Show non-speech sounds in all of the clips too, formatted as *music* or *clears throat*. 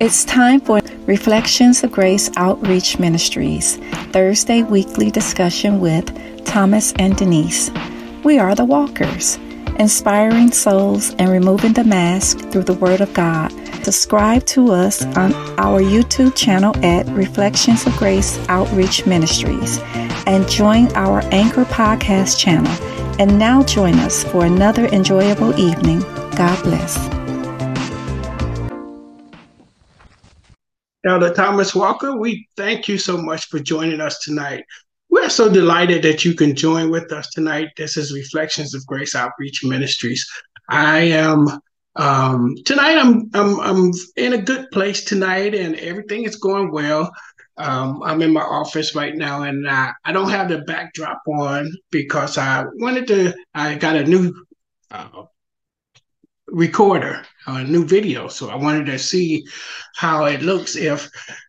It's time for Reflections of Grace Outreach Ministries, Thursday weekly discussion with Thomas and Denise. We are the Walkers, inspiring souls and removing the mask through the Word of God. Subscribe to us on our YouTube channel at Reflections of Grace Outreach Ministries and join our Anchor Podcast channel. And now join us for another enjoyable evening. God bless. Elder Thomas Walker, we thank you so much for joining us tonight. We're so delighted that you can join with us tonight. This is Reflections of Grace Outreach Ministries. I am um, tonight. I'm I'm I'm in a good place tonight, and everything is going well. Um, I'm in my office right now, and I, I don't have the backdrop on because I wanted to. I got a new uh, recorder, a new video. So I wanted to see how it looks if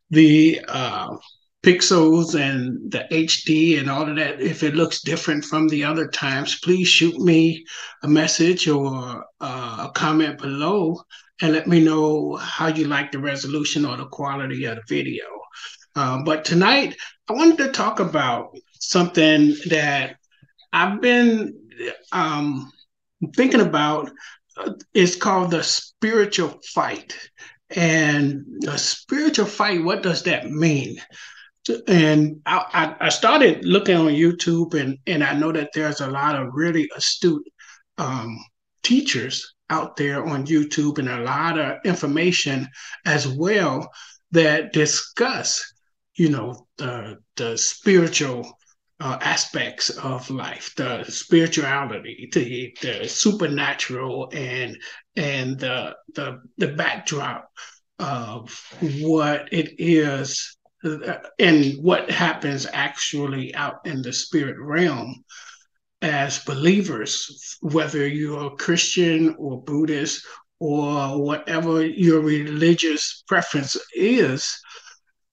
the uh, pixels and the HD and all of that, if it looks different from the other times, please shoot me a message or uh, a comment below and let me know how you like the resolution or the quality of the video. Um, but tonight, I wanted to talk about something that I've been um, thinking about it's called the spiritual fight. And a spiritual fight, what does that mean? And I, I, started looking on YouTube, and, and I know that there's a lot of really astute um, teachers out there on YouTube and a lot of information as well that discuss, you know, the the spiritual uh, aspects of life, the spirituality, the, the supernatural, and and the, the the backdrop of what it is uh, and what happens actually out in the spirit realm as believers, whether you're a Christian or Buddhist or whatever your religious preference is,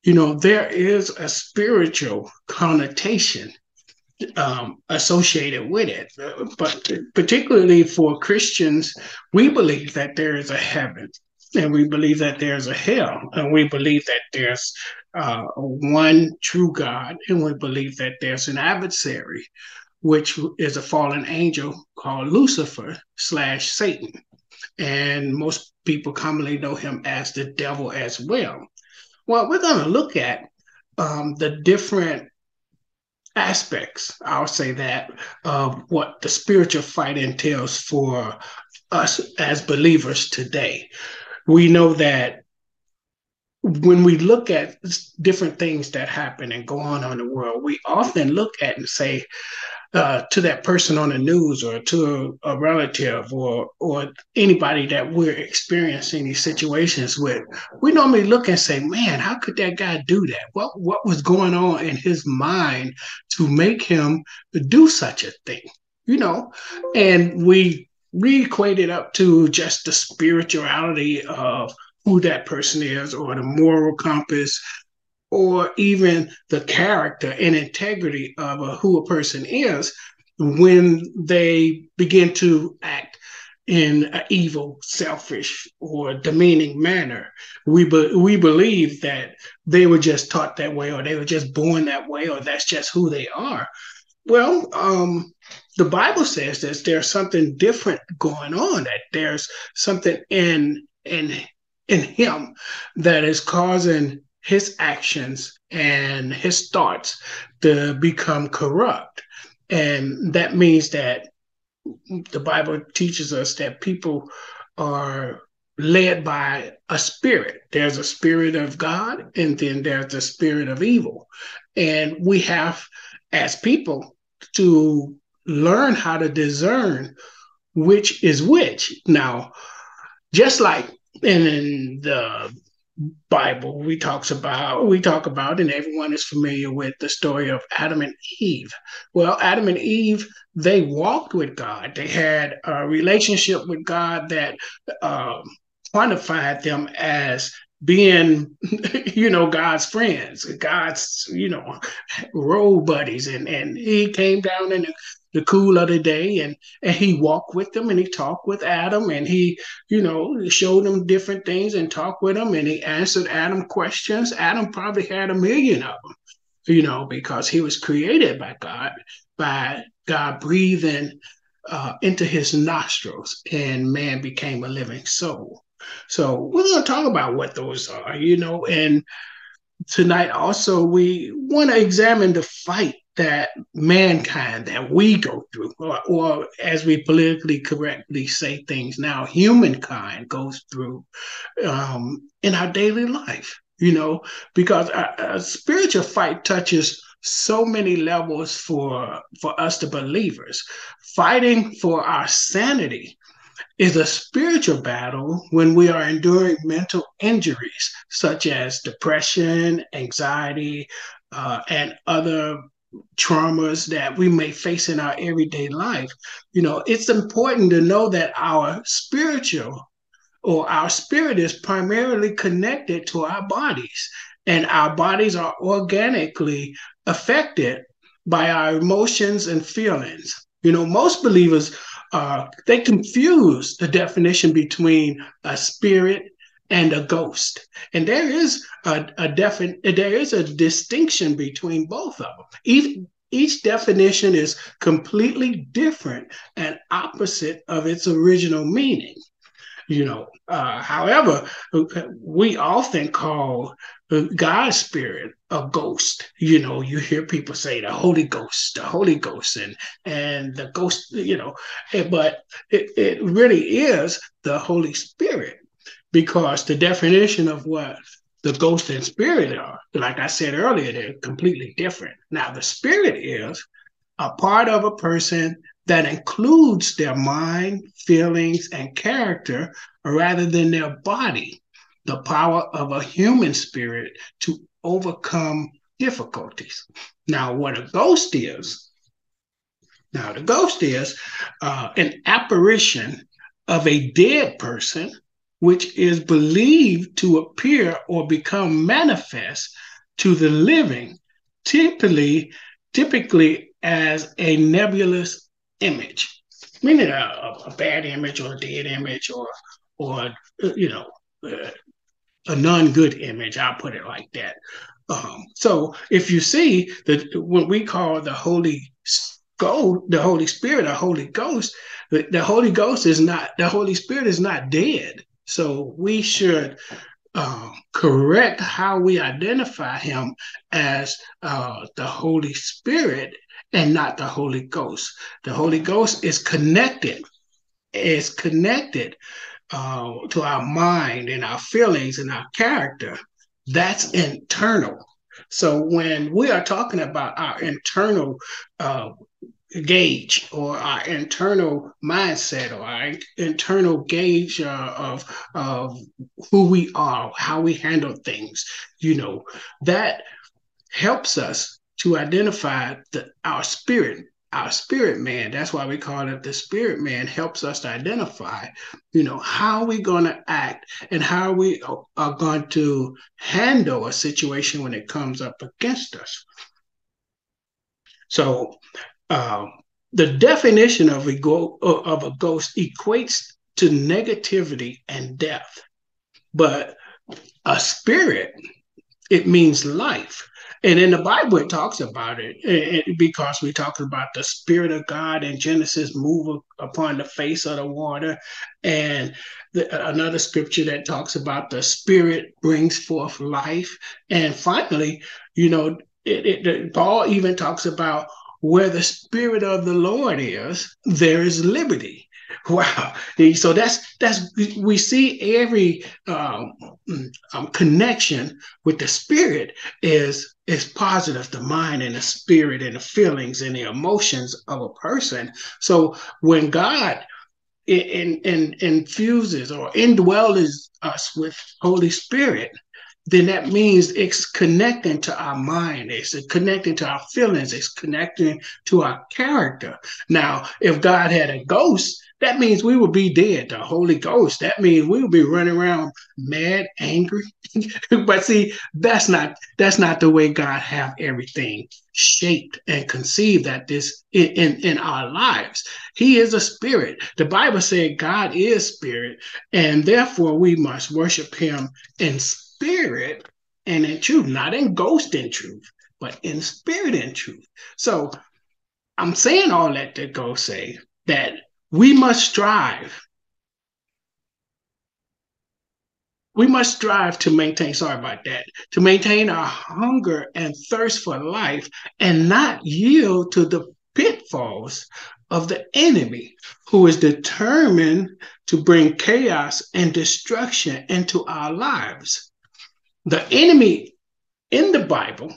you know, there is a spiritual connotation um, associated with it. But particularly for Christians, we believe that there is a heaven and we believe that there's a hell and we believe that there's uh, one true God and we believe that there's an adversary, which is a fallen angel called Lucifer slash Satan. And most people commonly know him as the devil as well. Well, we're going to look at um, the different aspects, I'll say that, of what the spiritual fight entails for us as believers today. We know that when we look at different things that happen and go on in the world, we often look at and say, uh, to that person on the news or to a, a, relative or or anybody that we're experiencing these situations with, we normally look and say, "Man, how could that guy do that? What what was going on in his mind to make him do such a thing?" You know, and we re-equate it up to just the spirituality of who that person is or the moral compass or even the character and integrity of a, who a person is when they begin to act in an evil, selfish, or demeaning manner. We be, we believe that they were just taught that way, or they were just born that way, or that's just who they are. Well, um, the Bible says that there's something different going on. That there's something in in in him that is causing his actions and his thoughts to become corrupt. And that means that the Bible teaches us that people are led by a spirit. There's a spirit of God, and then there's a spirit of evil. And we have, as people, to learn how to discern which is which. Now, just like in the Bible, we talks about we talk about, and everyone is familiar with the story of Adam and Eve. Well, Adam and Eve they walked with God. They had a relationship with God that uh, quantified them as being, *laughs* you know, God's friends, God's, you know, role buddies, and and He came down in the the cool of the day and and he walked with them and he talked with adam and he you know showed them different things and talked with them and he answered adam questions. Adam probably had a million of them you know because he was created by god by god breathing uh, into his nostrils and man became a living soul. So we're going to talk about what those are you know and tonight also we want to examine the fight that mankind that we go through or, or, as we politically correctly say things now humankind goes through um, in our daily life you know? Because a, a spiritual fight touches so many levels for for us the believers. Fighting for our sanity is a spiritual battle when we are enduring mental injuries such as depression, anxiety, uh, and other traumas that we may face in our everyday life. You know, it's important to know that our spiritual or our spirit is primarily connected to our bodies, and our bodies are organically affected by our emotions and feelings. You know, most believers uh, they confuse the definition between a spirit and a ghost. And there is a, a defin- there is a distinction between both of them. Each, each definition is completely different and opposite of its original meaning. You know, uh, however, we often call God's spirit a ghost. You know, you hear people say the Holy Ghost, the Holy Ghost, and and the ghost. You know, but it, it really is the Holy Spirit because the definition of what the ghost and spirit are, like I said earlier, they're completely different. Now, the spirit is a part of a person that includes their mind, feelings, and character rather than their body, the power of a human spirit to overcome difficulties. Now, what a ghost is, now the ghost is uh, an apparition of a dead person which is believed to appear or become manifest to the living, typically, typically as a nebulous image, meaning a, a bad image or a dead image or, or you know, uh, a non-good image. I'll put it like that. Um, so if you see that what we call the Holy Ghost, the Holy Spirit, a Holy Ghost, the, the Holy Ghost is not the Holy Spirit is not dead. So we should uh, correct how we identify him as uh, the Holy Spirit and not the Holy Ghost. The Holy Ghost is connected, is connected uh, to our mind and our feelings and our character. That's internal. So when we are talking about our internal uh, gauge or our internal mindset or our internal gauge uh, of of who we are, how we handle things, you know, that helps us to identify the, our spirit our spirit man. That's why we call it the spirit man helps us to identify you know how we're going to act and how we are going to handle a situation when it comes up against us. So um, the definition of a, go- of a ghost equates to negativity and death, but a spirit it means life. And in the Bible, it talks about it, because we talk about the Spirit of God in Genesis move upon the face of the water. And the, another scripture that talks about the Spirit brings forth life. And finally, you know, it, it, Paul even talks about where the spirit of the Lord is, there is liberty. *laughs* Wow! So that's that's we see every um, um, connection with the spirit is is positive. The mind and the spirit and the feelings and the emotions of a person. So when God in, in, infuses or indwells us with Holy Spirit, then that means it's connecting to our mind, it's connecting to our feelings, it's connecting to our character. Now, if God had a ghost, that means we would be dead. The Holy Ghost. That means we would be running around mad, angry. *laughs* but see, that's not that's not the way God have everything shaped and conceived that this in, in, in our lives. He is a spirit. The Bible said God is spirit, and therefore we must worship him in spirit and in truth, not in ghost in truth, but in spirit and truth. So I'm saying all that to go say that we must strive. We must strive to maintain, sorry about that, to maintain our hunger and thirst for life and not yield to the pitfalls of the enemy who is determined to bring chaos and destruction into our lives. The enemy in the Bible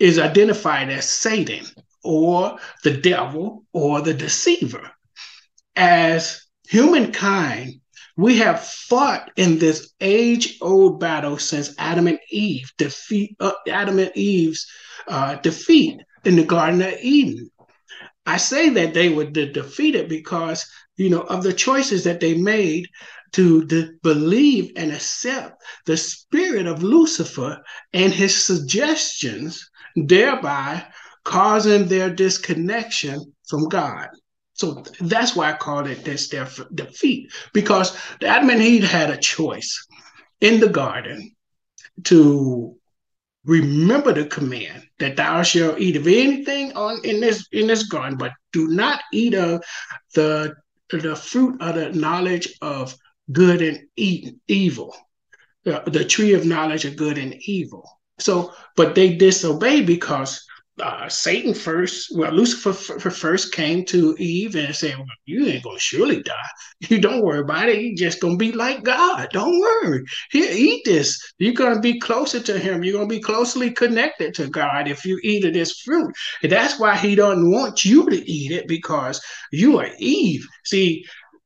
is identified as Satan or the devil or the deceiver. As humankind, we have fought in this age-old battle since Adam and Eve defeat uh, Adam and Eve's uh, defeat in the Garden of Eden. I say that they were de- defeated because you know of the choices that they made to believe and accept the spirit of Lucifer and his suggestions, thereby causing their disconnection from God. So that's why I called it this their defeat, because Adam and Eve had a choice in the garden to remember the command that thou shalt eat of anything on in this in this garden, but do not eat of the the fruit of the knowledge of good and evil, the, the tree of knowledge of good and evil. So, but they disobeyed because uh, Satan first, well, Lucifer f- first came to Eve and said, well, You ain't gonna surely die. *laughs* You don't worry about it. You just gonna be like God. Don't worry. Here, eat this. You're gonna be closer to Him. You're gonna be closely connected to God if you eat of this fruit. And that's why He doesn't want you to eat it because you are Eve. See,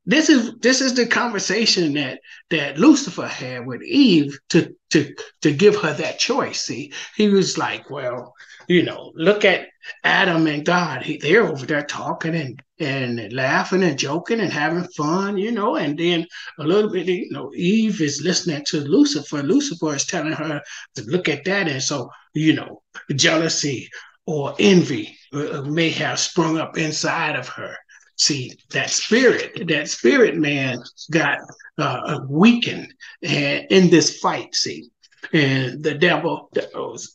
this is this is the conversation that that Lucifer had with Eve to to to give her that choice. See, he was like, well, you know, look at Adam and God. He, they're over there talking and and laughing and joking and having fun, you know. And then a little bit, you know, Eve is listening to Lucifer. Lucifer is telling her to look at that, and so you know, jealousy or envy uh, may have sprung up inside of her See, that spirit, that spirit man got uh, weakened in this fight, see. And the devil,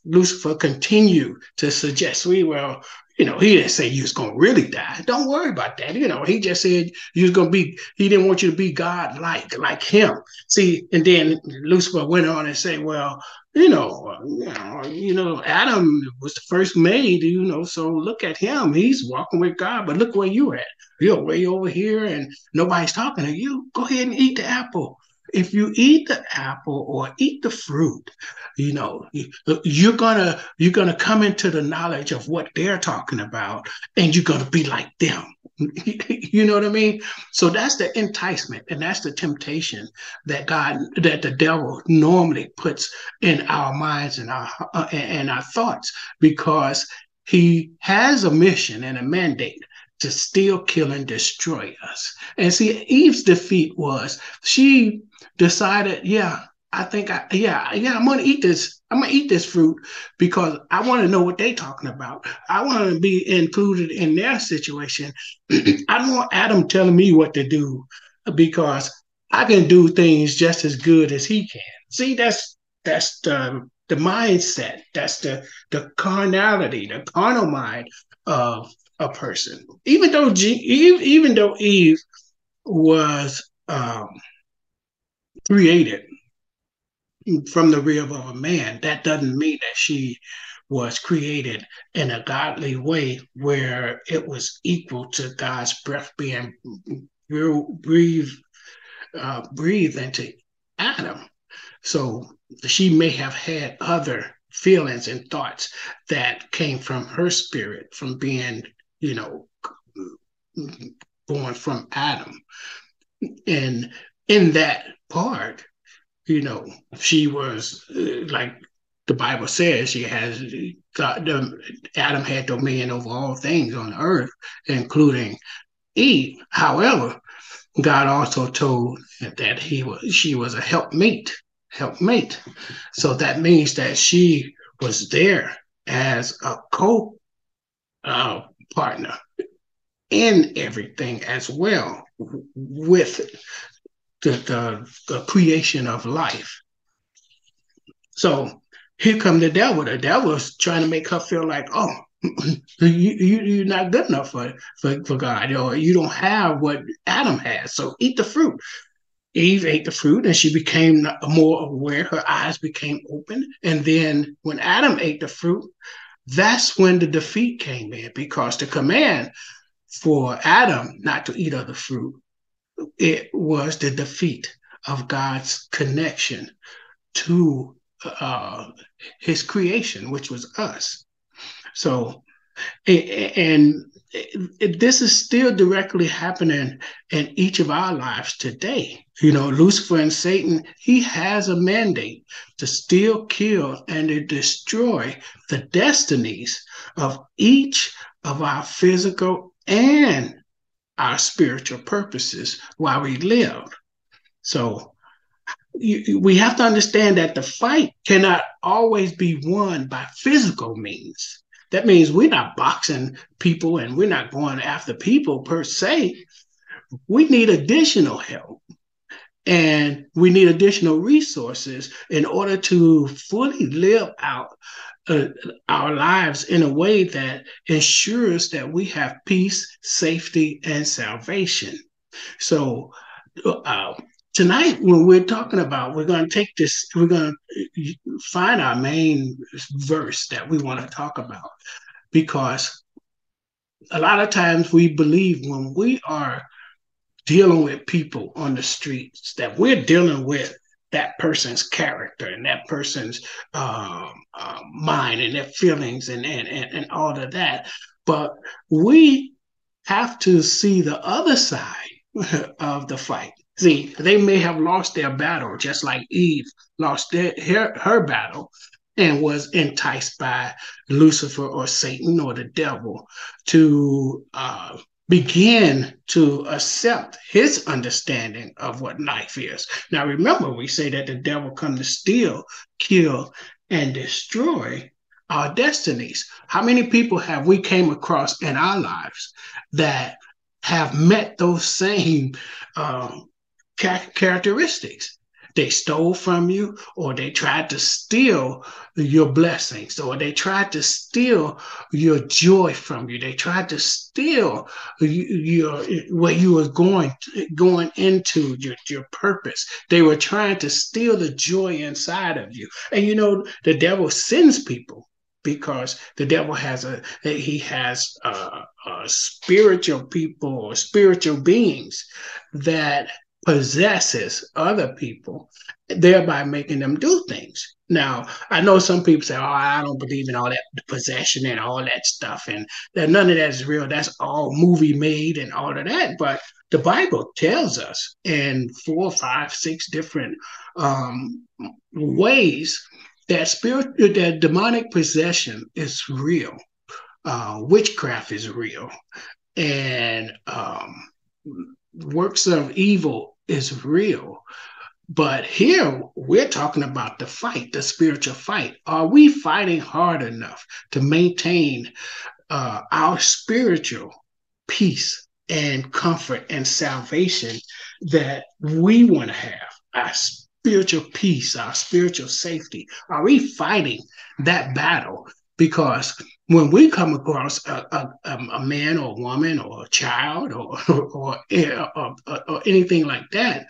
Lucifer, continued to suggest, we well, you know, he didn't say you was gonna really die. Don't worry about that. You know, he just said you was gonna be. He didn't want you to be God like, like him. See, and then Lucifer went on and said, well, you know, you know, you know, Adam was the first made. You know, so look at him. He's walking with God, but look where you're at. You're way over here, and nobody's talking to you. Go ahead and eat the apple if you eat the apple or eat the fruit, you know, you're gonna you're gonna come into the knowledge of what they're talking about, and you're gonna be like them. *laughs* you know what I mean? So that's the enticement and that's the temptation that God, that the devil normally puts in our minds and our uh, and our thoughts because he has a mission and a mandate to steal, kill, and destroy us. And see, Eve's defeat was she decided, yeah, I think I yeah, yeah, I'm gonna eat this. I'm gonna eat this fruit because I want to know what they're talking about. I want to be included in their situation. *clears throat* I don't want Adam telling me what to do because I can do things just as good as he can. See, that's that's the um, the mindset. That's the the carnality, the carnal mind of a person. Even though G, even though Eve was um, created from the rib of a man, that doesn't mean that she was created in a godly way where it was equal to God's breath being breathed uh, breathed into Adam. So she may have had other feelings and thoughts that came from her spirit from being you know, born from Adam. And in that part, you know, she was uh, like the Bible says, she has God, Adam had dominion over all things on earth, including Eve. However, God also told that he was she was a helpmate, helpmate. So that means that she was there as a co uh, partner in everything as well with the, the, the creation of life. So here come the devil. The devil is trying to make her feel like, oh, *clears throat* you, you you're not good enough for, for for God, or you don't have what Adam has. So eat the fruit. Eve ate the fruit and she became more aware. Her eyes became open. And then when Adam ate the fruit, that's when the defeat came in because the command for Adam not to eat of the fruit, it was the defeat of God's connection to uh, his creation, which was us. So, and this is still directly happening in each of our lives today. You know, Lucifer and Satan, he has a mandate to steal, kill, and to destroy the destinies of each of our physical and our spiritual purposes while we live. So you, we have to understand that the fight cannot always be won by physical means. That means we're not boxing people and we're not going after people per se. We need additional help and we need additional resources in order to fully live out uh, our lives in a way that ensures that we have peace, safety, and salvation. So, uh, tonight when we're talking about we're going to take this we're going to find our main verse that we want to talk about. Because a lot of times we believe when we are dealing with people on the streets that we're dealing with that person's character and that person's um, uh, mind and their feelings and, and, and, and all of that. But we have to see the other side *laughs* of the fight See, they may have lost their battle, just like Eve lost their, her, her battle and was enticed by Lucifer or Satan or the devil to uh, begin to accept his understanding of what life is. Now, remember, we say that the devil come to steal, kill, and destroy our destinies. How many people have we came across in our lives that have met those same um, characteristics. They stole from you, or they tried to steal your blessings, or they tried to steal your joy from you. They tried to steal your where you were going going into your your purpose. They were trying to steal the joy inside of you. And you know the devil sends people because the devil has a he has a, a spiritual people or spiritual beings that possesses other people, thereby making them do things. Now, I know some people say, "Oh, I don't believe in all that possession and all that stuff," and that none of that is real. That's all movie made and all of that. But the Bible tells us in four, five, six different um, ways that spirit, that demonic possession is real. Uh, witchcraft is real, and um, works of evil is real. But here we're talking about the fight, the spiritual fight. Are we fighting hard enough to maintain uh, our spiritual peace and comfort and salvation that we want to have? Our spiritual peace, our spiritual safety. Are we fighting that battle? Because when we come across a, a, a man or a woman or a child *laughs* or, or, or, or, anything like that,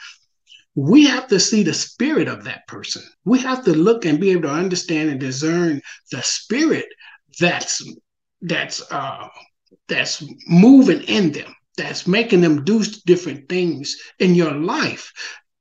we have to see the spirit of that person. We have to look and be able to understand and discern the spirit that's that's uh, that's moving in them, that's making them do different things in your life.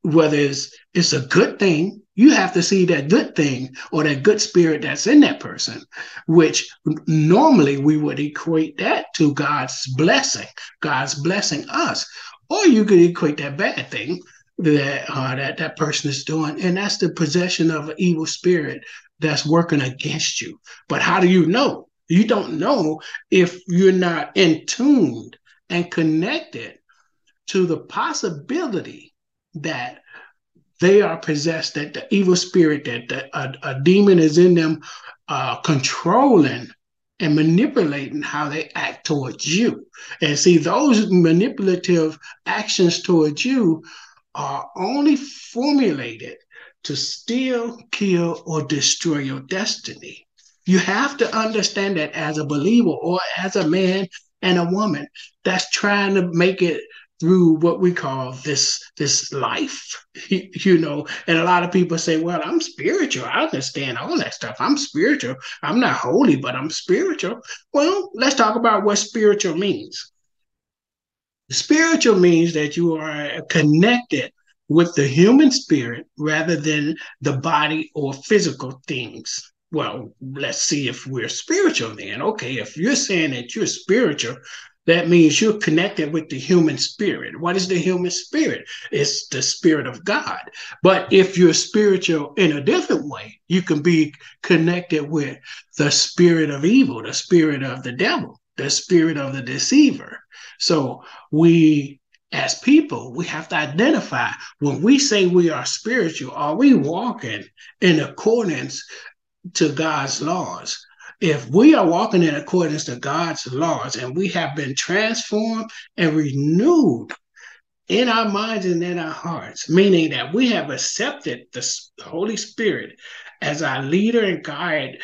Whether it's it's a good thing you have to see that good thing or that good spirit that's in that person, which normally we would equate that to God's blessing, God's blessing us. Or you could equate that bad thing that uh, that that person is doing, and that's the possession of an evil spirit that's working against you. But how do you know? You don't know if you're not in tuned and connected to the possibility that they are possessed, that the evil spirit, that the, a, a demon is in them, uh, controlling and manipulating how they act towards you. And see, those manipulative actions towards you are only formulated to steal, kill, or destroy your destiny. You have to understand that as a believer or as a man and a woman that's trying to make it through what we call this this life *laughs* you know? And a lot of people say well i'm spiritual. I understand all that stuff. I'm spiritual. I'm not holy but i'm spiritual. Well let's talk about what spiritual means. Spiritual means that you are connected with the human spirit rather than the body or physical things. Well let's see if we're spiritual then. Okay if you're saying that you're spiritual that means you're connected with the human spirit. What is the human spirit? It's the spirit of God. But if you're spiritual in a different way, you can be connected with the spirit of evil, the spirit of the devil, the spirit of the deceiver. So we as people, we have to identify when we say we are spiritual, are we walking in accordance to God's laws? If we are walking in accordance to God's laws and we have been transformed and renewed in our minds and in our hearts, meaning that we have accepted the Holy Spirit as our leader and guide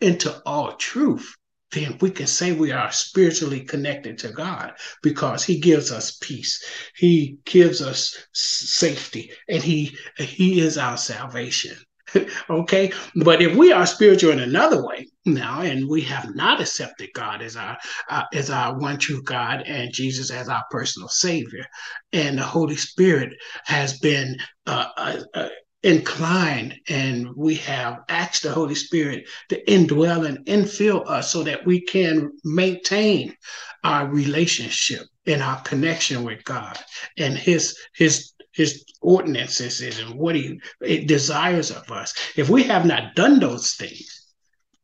into all truth, then we can say we are spiritually connected to God because He gives us peace, He gives us safety, and He He is our salvation. *laughs* okay but if we are spiritual in another way now and we have not accepted god as our uh, as our one true god and jesus as our personal savior and the holy spirit has been uh, uh, uh inclined and we have asked the holy spirit to indwell and infill us so that we can maintain our relationship and our connection with god and his his his ordinances and what he desires of us. If we have not done those things,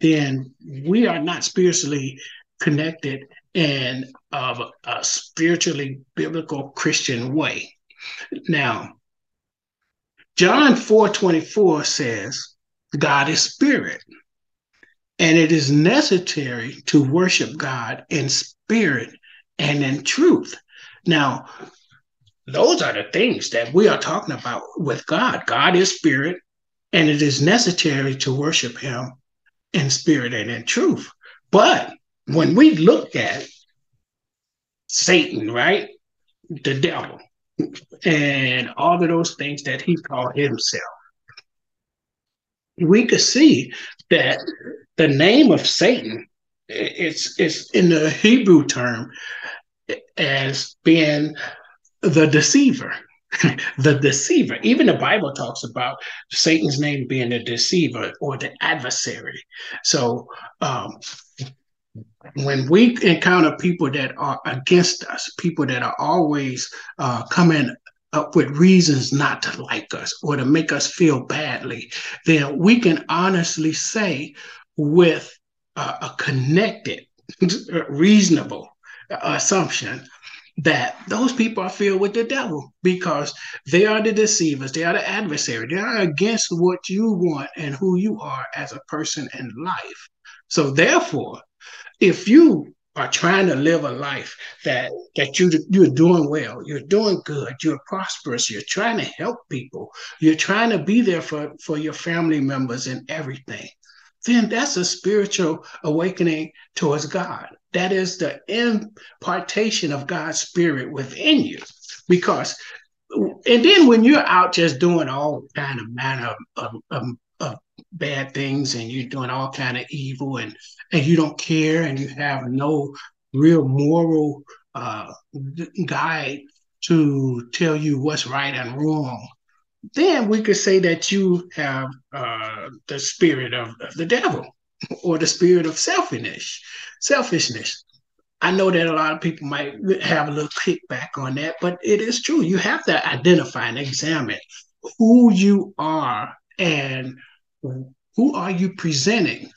then we are not spiritually connected in of a spiritually biblical Christian way. Now, John 4:24 says, God is spirit, and it is necessary to worship God in spirit and in truth. Now, those are the things that we are talking about with God. God is spirit, and it is necessary to worship him in spirit and in truth. But when we look at Satan, right? The devil, and all of those things that he called himself, we could see that the name of Satan it's it's in the Hebrew term as being the deceiver. *laughs* the deceiver. Even the Bible talks about Satan's name being the deceiver or the adversary. So um, when we encounter people that are against us, people that are always uh, coming up with reasons not to like us or to make us feel badly, then we can honestly say with uh, a connected, *laughs* reasonable assumption that those people are filled with the devil because they are the deceivers, they are the adversary, they are against what you want and who you are as a person in life. So therefore, if you are trying to live a life that that you you're doing well, you're doing good, you're prosperous, you're trying to help people, you're trying to be there for for your family members and everything, then that's a spiritual awakening towards God. That is the impartation of God's spirit within you. Because, and then when you're out just doing all kind of manner of, of, of, bad things and you're doing all kind of evil and, and you don't care and you have no real moral uh, guide to tell you what's right and wrong, then we could say that you have uh, the spirit of, the devil or the spirit of selfishness selfishness. I know that a lot of people might have a little kickback on that, but it is true. You have to identify and examine who you are and who are you presenting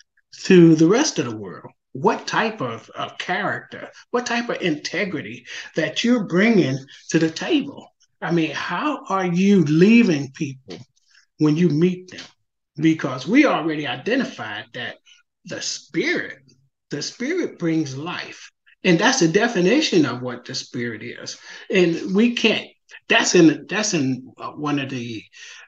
to the rest of the world. what type of, of character, what type of integrity that you're bringing to the table. I mean, how are you leaving people when you meet them? Because we already identified that the spirit, the spirit brings life. And that's the definition of what the spirit is. And we can't that's in that's in uh, one of the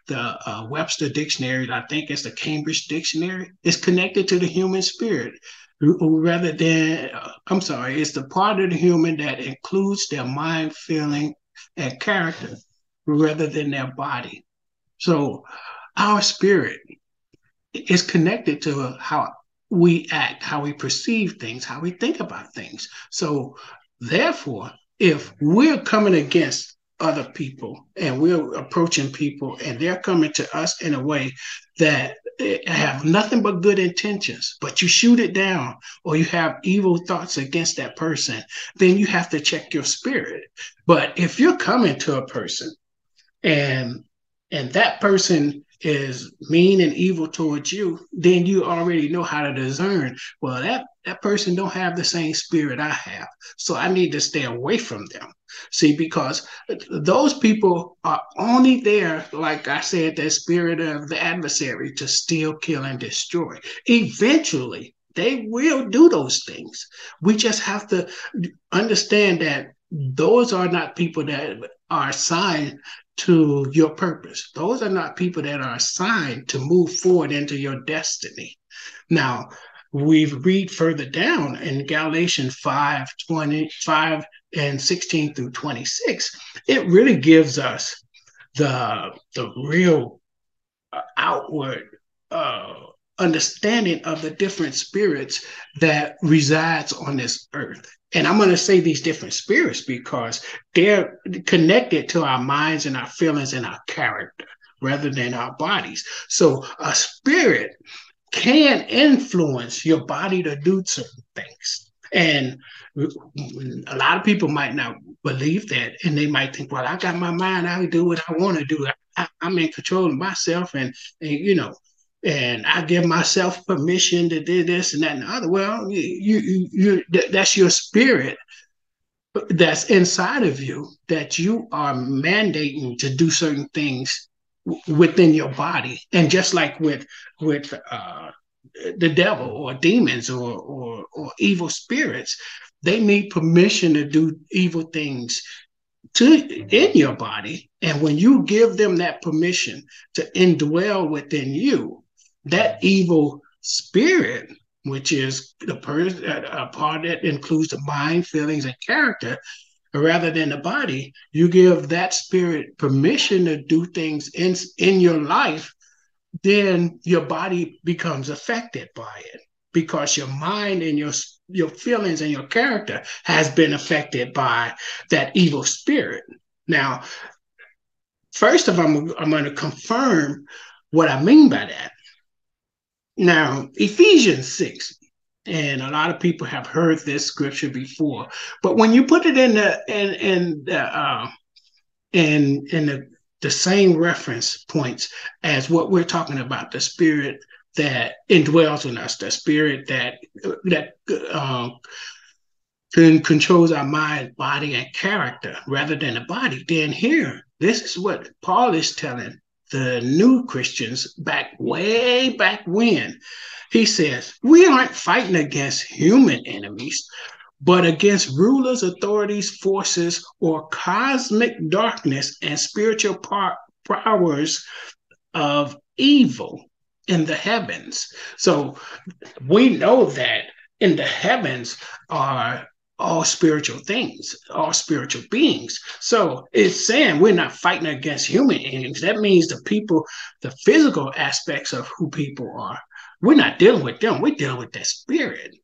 the uh, Webster dictionaries. I think it's the Cambridge Dictionary. It's connected to the human spirit, rather than uh, I'm sorry, it's the part of the human that includes their mind, feeling, and character, rather than their body. So, our spirit is connected to how we act, how we perceive things, how we think about things. So, therefore, if we're coming against other people and we're approaching people and they're coming to us in a way that have nothing but good intentions but you shoot it down or you have evil thoughts against that person then you have to check your spirit. But if you're coming to a person and and that person is mean and evil towards you, then you already know how to discern. Well, that that person don't have the same spirit I have, so I need to stay away from them. See, because those people are only there, like I said, that spirit of the adversary to steal, kill, and destroy. Eventually, they will do those things. We just have to understand that those are not people that are assigned to your purpose. Those are not people that are assigned to move forward into your destiny. Now, we read further down in Galatians 5 25 and 16 through 26, it really gives us the, the real outward uh, understanding of the different spirits that resides on this earth. And I'm going to say these different spirits because they're connected to our minds and our feelings and our character rather than our bodies. So a spirit can influence your body to do certain things. And a lot of people might not believe that and they might think, well, I got my mind, I do what I want to do. I, am in control of myself and, and you know, and I give myself permission to do this and that and the other. Well, you, you, you, that's your spirit that's inside of you that you are mandating to do certain things within your body. And just like with with uh, the devil or demons or, or or evil spirits, they need permission to do evil things to in your body. And when you give them that permission to indwell within you, that evil spirit, which is the person, uh, a part that includes the mind, feelings, and character, rather than the body, you give that spirit permission to do things in in your life, then your body becomes affected by it because your mind and your your feelings and your character has been affected by that evil spirit. Now, first of all, I'm, I'm going to confirm what I mean by that. Now, Ephesians 6, and a lot of people have heard this scripture before, but when you put it in the in in the uh, in in the the same reference points as what we're talking about, the spirit that indwells in us, the spirit that that uh, can controls our mind, body, and character rather than the body. Then here, this is what Paul is telling the new Christians back way back when. He says, We aren't fighting against human enemies, but against rulers, authorities, forces, or cosmic darkness and spiritual par- powers of evil in the heavens. So we know that in the heavens are all spiritual things, all spiritual beings. So it's saying we're not fighting against human beings. That means the people, the physical aspects of who people are, we're not dealing with them. We're dealing with their spirit.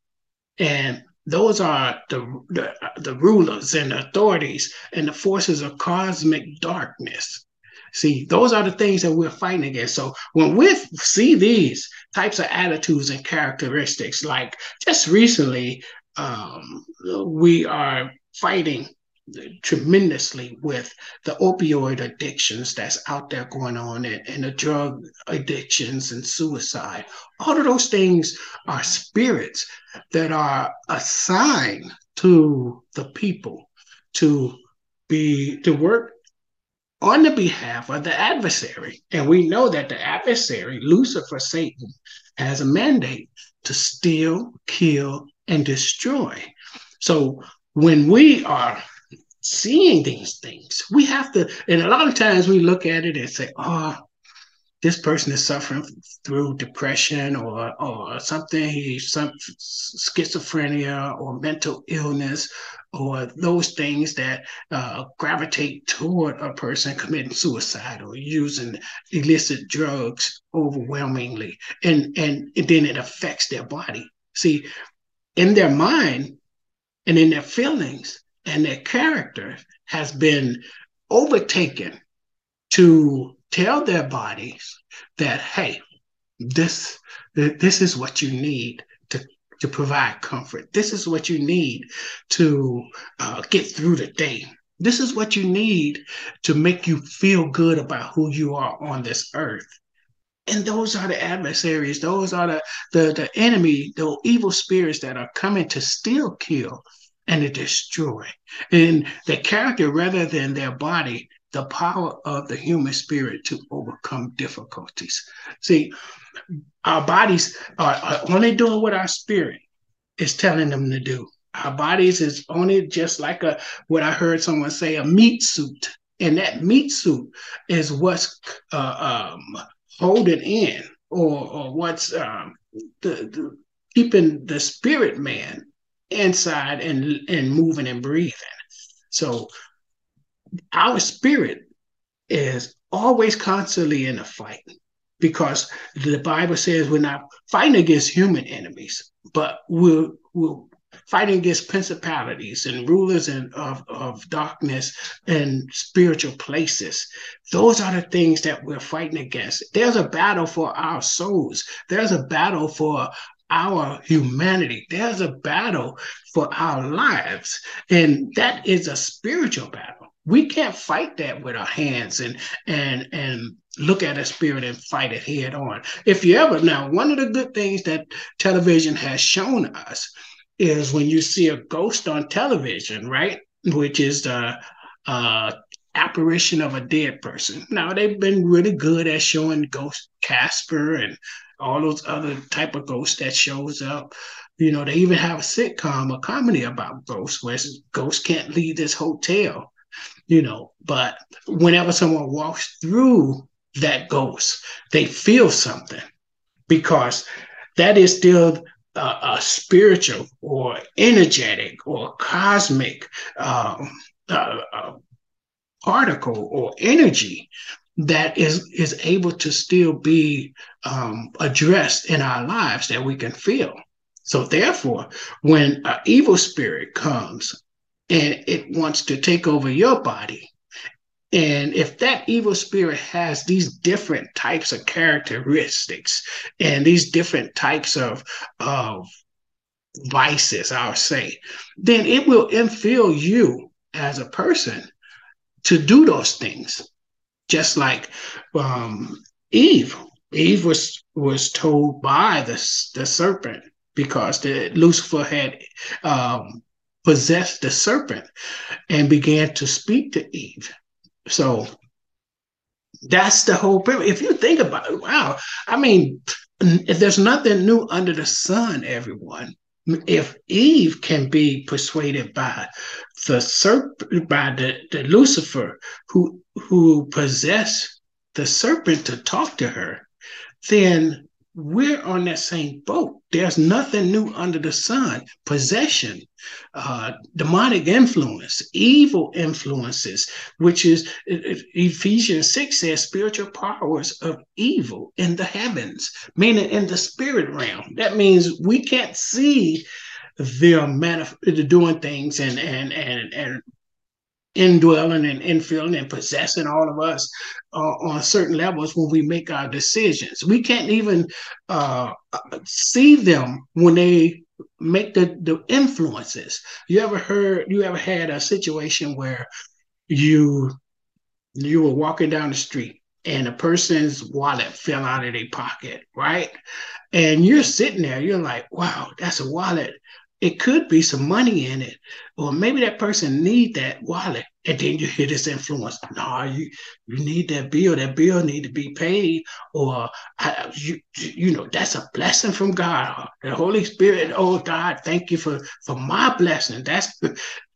And those are the, the, the rulers and the authorities and the forces of cosmic darkness. See, those are the things that we're fighting against. So when we see these types of attitudes and characteristics, like just recently, um, we are fighting tremendously with the opioid addictions that's out there going on and, and, the drug addictions and suicide. All of those things are spirits that are assigned to the people to be to work on the behalf of the adversary. And we know that the adversary, Lucifer, Satan, has a mandate to steal, kill, and destroy. So when we are seeing these things, we have to, and a lot of times we look at it and say, oh, this person is suffering through depression or or something he's some schizophrenia or mental illness or those things that uh, gravitate toward a person committing suicide or using illicit drugs overwhelmingly and and, and then it affects their body see in their mind and in their feelings and their character has been overtaken to tell their bodies that, hey, this this is what you need to to provide comfort. This is what you need to uh, get through the day. This is what you need to make you feel good about who you are on this earth. And those are the adversaries. Those are the, the, the enemy, the evil spirits that are coming to steal, kill, and to destroy. And the character, rather than their body, the power of the human spirit to overcome difficulties. See, our bodies are, are only doing what our spirit is telling them to do. Our bodies is only just like a what I heard someone say a meat suit, and that meat suit is what's uh, um, holding in or, or what's um, the, the, keeping the spirit man inside and and moving and breathing. So our spirit is always constantly in a fight because the Bible says we're not fighting against human enemies, but we're, we're fighting against principalities and rulers and of, of darkness and spiritual places. Those are the things that we're fighting against. There's a battle for our souls. There's a battle for our humanity. There's a battle for our lives. And that is a spiritual battle we can't fight that with our hands and and and look at a spirit and fight it head on. If you ever now, one of the good things that television has shown us is when you see a ghost on television, right? Which is the uh, apparition of a dead person. Now they've been really good at showing Ghost Casper and all those other type of ghosts that shows up. You know, they even have a sitcom, a comedy about ghosts, where ghosts can't leave this hotel you know, but whenever someone walks through that ghost, they feel something because that is still a, a spiritual or energetic or cosmic um, uh, uh, particle or energy that is is able to still be um, addressed in our lives that we can feel. So therefore, when an evil spirit comes and it wants to take over your body. And if that evil spirit has these different types of characteristics and these different types of, of vices, I'll say, then it will infill you as a person to do those things. Just like um, Eve, Eve was was told by the the serpent because the Lucifer had um, possessed the serpent and began to speak to Eve. So that's the whole purpose. If you think about it, wow, I mean, if there's nothing new under the sun, everyone. If Eve can be persuaded by the serpent, by the, the Lucifer who who possessed the serpent to talk to her, then we're on that same boat. There's nothing new under the sun. Possession, uh, demonic influence, evil influences, which is Ephesians 6 says spiritual powers of evil in the heavens, meaning in the spirit realm. That means we can't see them manif- doing things and and and and indwelling and infilling and possessing all of us uh, on certain levels when we make our decisions. We can't even uh, see them when they make the the influences. You ever heard? You ever had a situation where you you were walking down the street and a person's wallet fell out of their pocket, right? And you're sitting there, you're like, wow, that's a wallet it could be some money in it, or maybe that person need that wallet, and then you hear this influence. No, you you need that bill. That bill need to be paid, or you you know that's a blessing from God. The Holy Spirit. Oh God, thank you for for my blessing. That's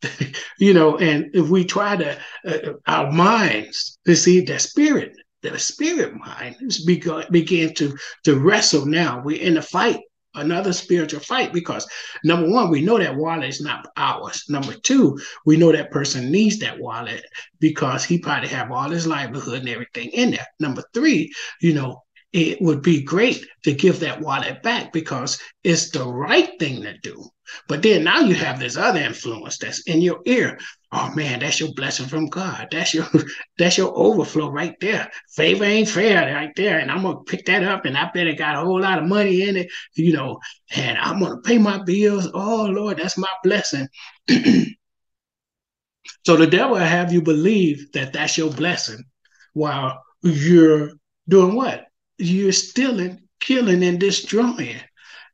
*laughs* you know, and if we try to uh, our minds to see the spirit the spirit mind begin, begin to to wrestle now. We're in a fight another spiritual fight because number one, we know that wallet is not ours. Number two, we know that person needs that wallet because he probably have all his livelihood and everything in there. Number three, you know, it would be great to give that wallet back because it's the right thing to do. But then now you have this other influence that's in your ear. Oh man, that's your blessing from God. That's your *laughs* that's your overflow right there. Favor ain't fair right there. And I'm gonna pick that up and I bet it got a whole lot of money in it, you know, and I'm gonna pay my bills. Oh Lord, that's my blessing. *clears throat* so the devil will have you believe that that's your blessing while you're doing what? You're stealing, killing, and destroying.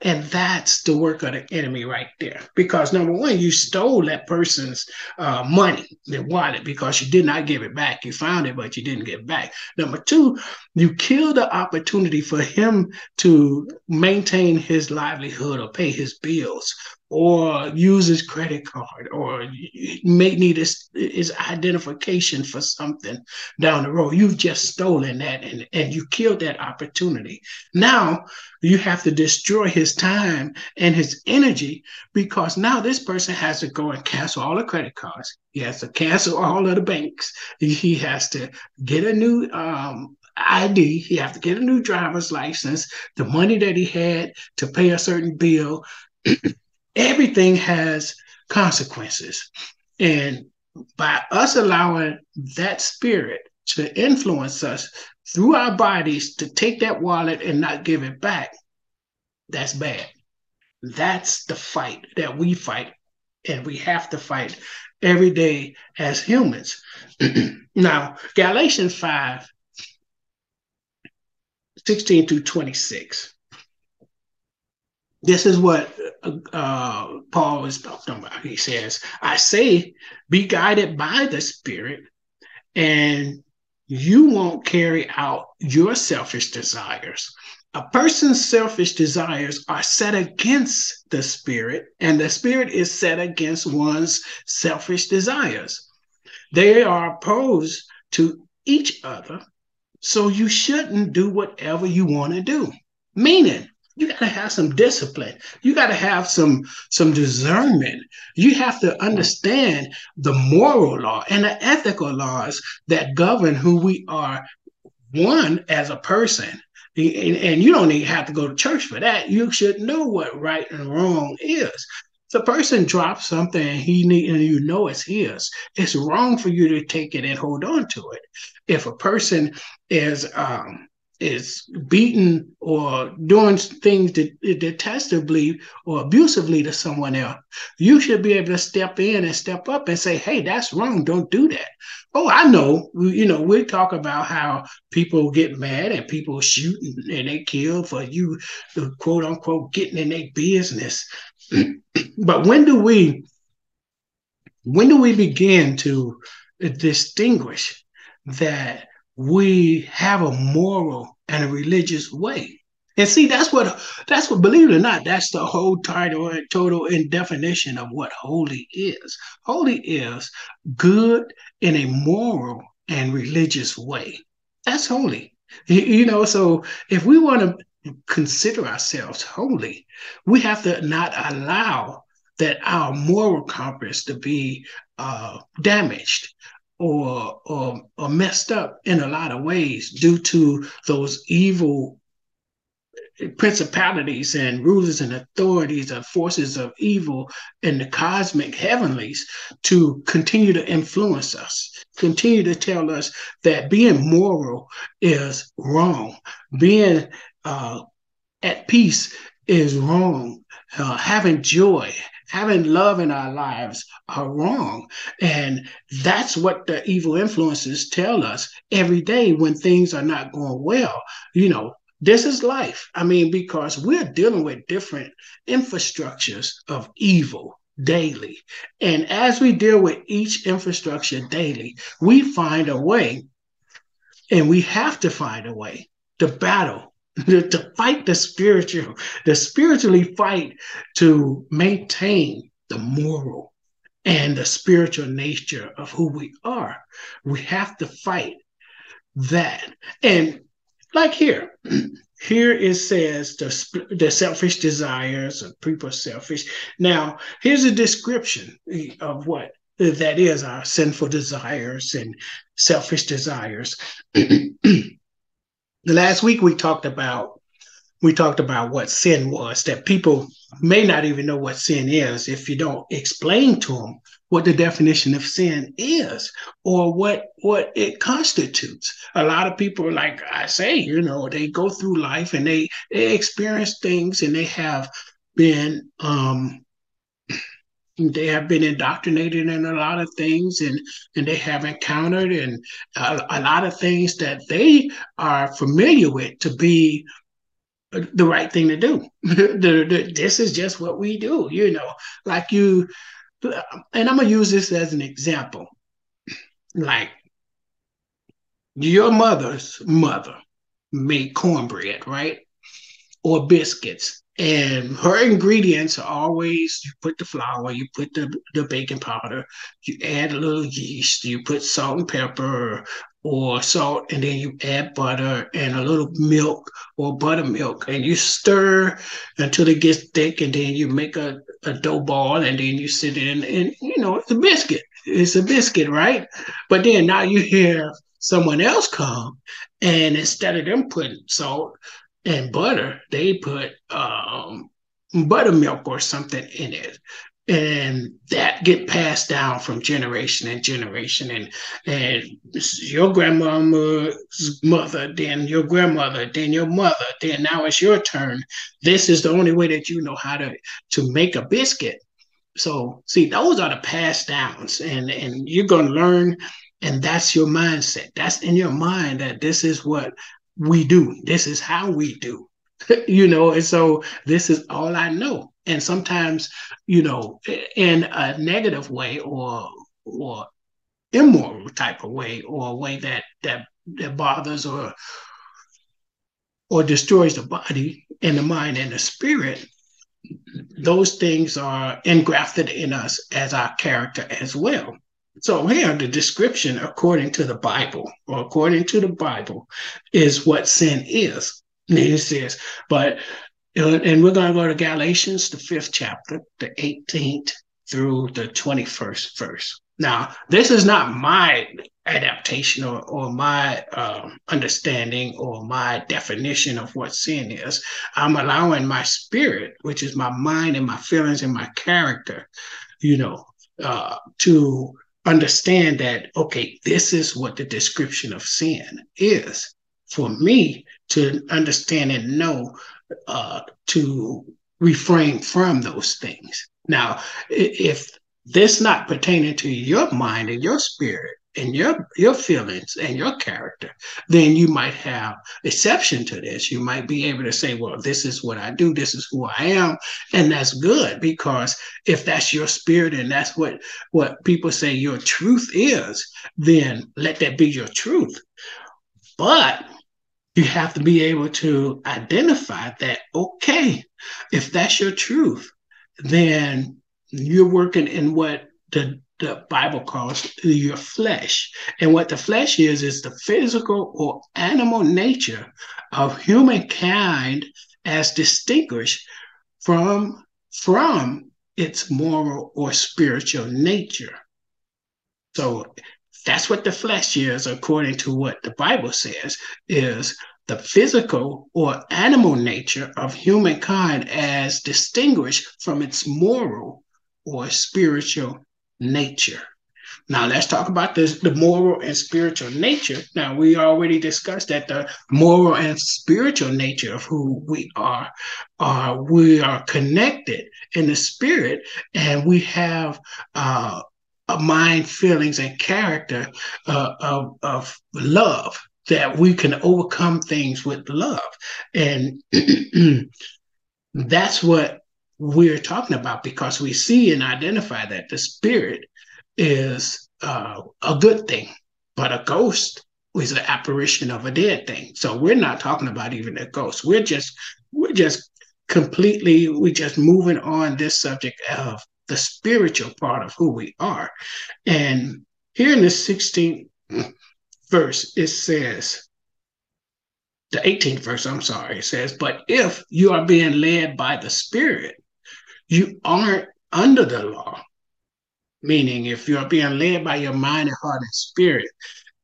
And that's the work of the enemy right there. Because number one, you stole that person's uh, money, their wallet, because you did not give it back. You found it, but you didn't give it back. Number two, you killed the opportunity for him to maintain his livelihood or pay his bills or use his credit card or may need his, his identification for something down the road. You've just stolen that and, and you killed that opportunity. Now you have to destroy his time and his energy because now this person has to go and cancel all the credit cards. He has to cancel all of the banks. He has to get a new um, ID. He has to get a new driver's license. The money that he had to pay a certain bill. *clears throat* everything has consequences. And by us allowing that spirit to influence us through our bodies to take that wallet and not give it back, that's bad. That's the fight that we fight, and we have to fight every day as humans. *clears throat* now, Galatians 5 16 to 26 this is what uh, Paul is talking about. He says, I say, be guided by the Spirit, and you won't carry out your selfish desires. A person's selfish desires are set against the Spirit, and the Spirit is set against one's selfish desires. They are opposed to each other, so you shouldn't do whatever you want to do. Meaning, you got to have some discipline. You got to have some some discernment. You have to understand the moral law and the ethical laws that govern who we are one as a person. And, you don't even have to go to church for that. You should know what right and wrong is. The person drops something and he need, and you know it's his, it's wrong for you to take it and hold on to it. If a person is um, is beaten or doing things detestably or abusively to someone else, you should be able to step in and step up and say, hey, that's wrong. Don't do that. Oh, I know. You know, we talk about how people get mad and people shoot and they kill for you, quote unquote, getting in their business. *clears throat* but when do we, when do we begin to distinguish that we have a moral and a religious way. And see, that's what that's what, believe it or not, that's the whole title and total and definition of what holy is. Holy is good in a moral and religious way. That's holy. You know, so if we want to consider ourselves holy, we have to not allow that our moral compass to be uh, damaged or, or or messed up in a lot of ways due to those evil principalities and rulers and authorities and forces of evil in the cosmic heavenlies to continue to influence us, continue to tell us that being moral is wrong, being uh, at peace is wrong. Uh, having joy, having love in our lives are wrong. And that's what the evil influences tell us every day when things are not going well. You know, this is life. I mean, because we're dealing with different infrastructures of evil daily. And as we deal with each infrastructure daily, we find a way, and we have to find a way to battle to fight the spiritual, to spiritually fight to maintain the moral and the spiritual nature of who we are. We have to fight that. And like here, *clears throat* here it says the, the selfish desires of people selfish. Now, here's a description of what that is our sinful desires and selfish desires. *clears throat* last week we talked about we talked about what sin was that people may not even know what sin is. If you don't explain to them what the definition of sin is or what what it constitutes. A lot of people like i say you know they go through life and they, they experience things and they have been um they have been indoctrinated in a lot of things and and they have encountered and a, a, lot of things that they are familiar with to be the right thing to do. *laughs* The, the, this is just what we do you know like you and i'm gonna use this as an example. Like your mother's mother made cornbread right? Or biscuits and her ingredients are always you put the flour, you put the, the baking powder, you add a little yeast, you put salt and pepper or salt, and then you add butter and a little milk or buttermilk, and you stir until it gets thick, and then you make a, a dough ball, and then you sit in, and you know, it's a biscuit. It's a biscuit, right? But then now you hear someone else come, and instead of them putting salt, and butter, they put um, buttermilk or something in it. And that get passed down from generation and generation, and and your grandmama's mother, then your grandmother, then your mother, then now it's your turn. This is the only way that you know how to to make a biscuit. So see, those are the passed downs, and and you're gonna learn, and that's your mindset. That's in your mind that this is what we do. This is how we do. *laughs* you know, and so this is all I know. And sometimes, you know, in a negative way or or immoral type of way or a way that that that bothers or or destroys the body and the mind and the spirit those things are engrafted in us as our character as well so here, the description according to the Bible, or according to the Bible, is what sin is. And it says, but and we're going to go to Galatians, the fifth chapter, the 18th through the 21st verse. Now, this is not my adaptation or, or my um, understanding or my definition of what sin is. I'm allowing my spirit, which is my mind and my feelings and my character, you know, uh, to understand that, okay, this is what the description of sin is. For me to understand and know uh, to refrain from those things. Now, if this not pertaining to your mind and your spirit, and your your feelings and your character, then you might have exception to this. You might be able to say, well, this is what I do, this is who I am, and that's good because if that's your spirit and that's what what people say your truth is, then let that be your truth. But you have to be able to identify that okay, if that's your truth, then you're working in what the the Bible calls your flesh. And what the flesh is, is the physical or animal nature of humankind as distinguished from, from its moral or spiritual nature. So that's what the flesh is, according to what the Bible says, is the physical or animal nature of humankind as distinguished from its moral or spiritual nature. Now let's talk about this, the moral and spiritual nature. Now we already discussed that the moral and spiritual nature of who we are, are we are connected in the spirit, and we have uh, a mind, feelings, and character uh, of, of love that we can overcome things with love, and *clears throat* that's what we're talking about because we see and identify that the spirit is uh, a good thing, but a ghost is an apparition of a dead thing. So we're not talking about even a ghost. We're just we're just completely we're just moving on this subject of the spiritual part of who we are. And here in the 16th verse, it says, the 18th verse, I'm sorry, it says, but if you are being led by the Spirit, you aren't under the law. Meaning, if you're being led by your mind and heart and spirit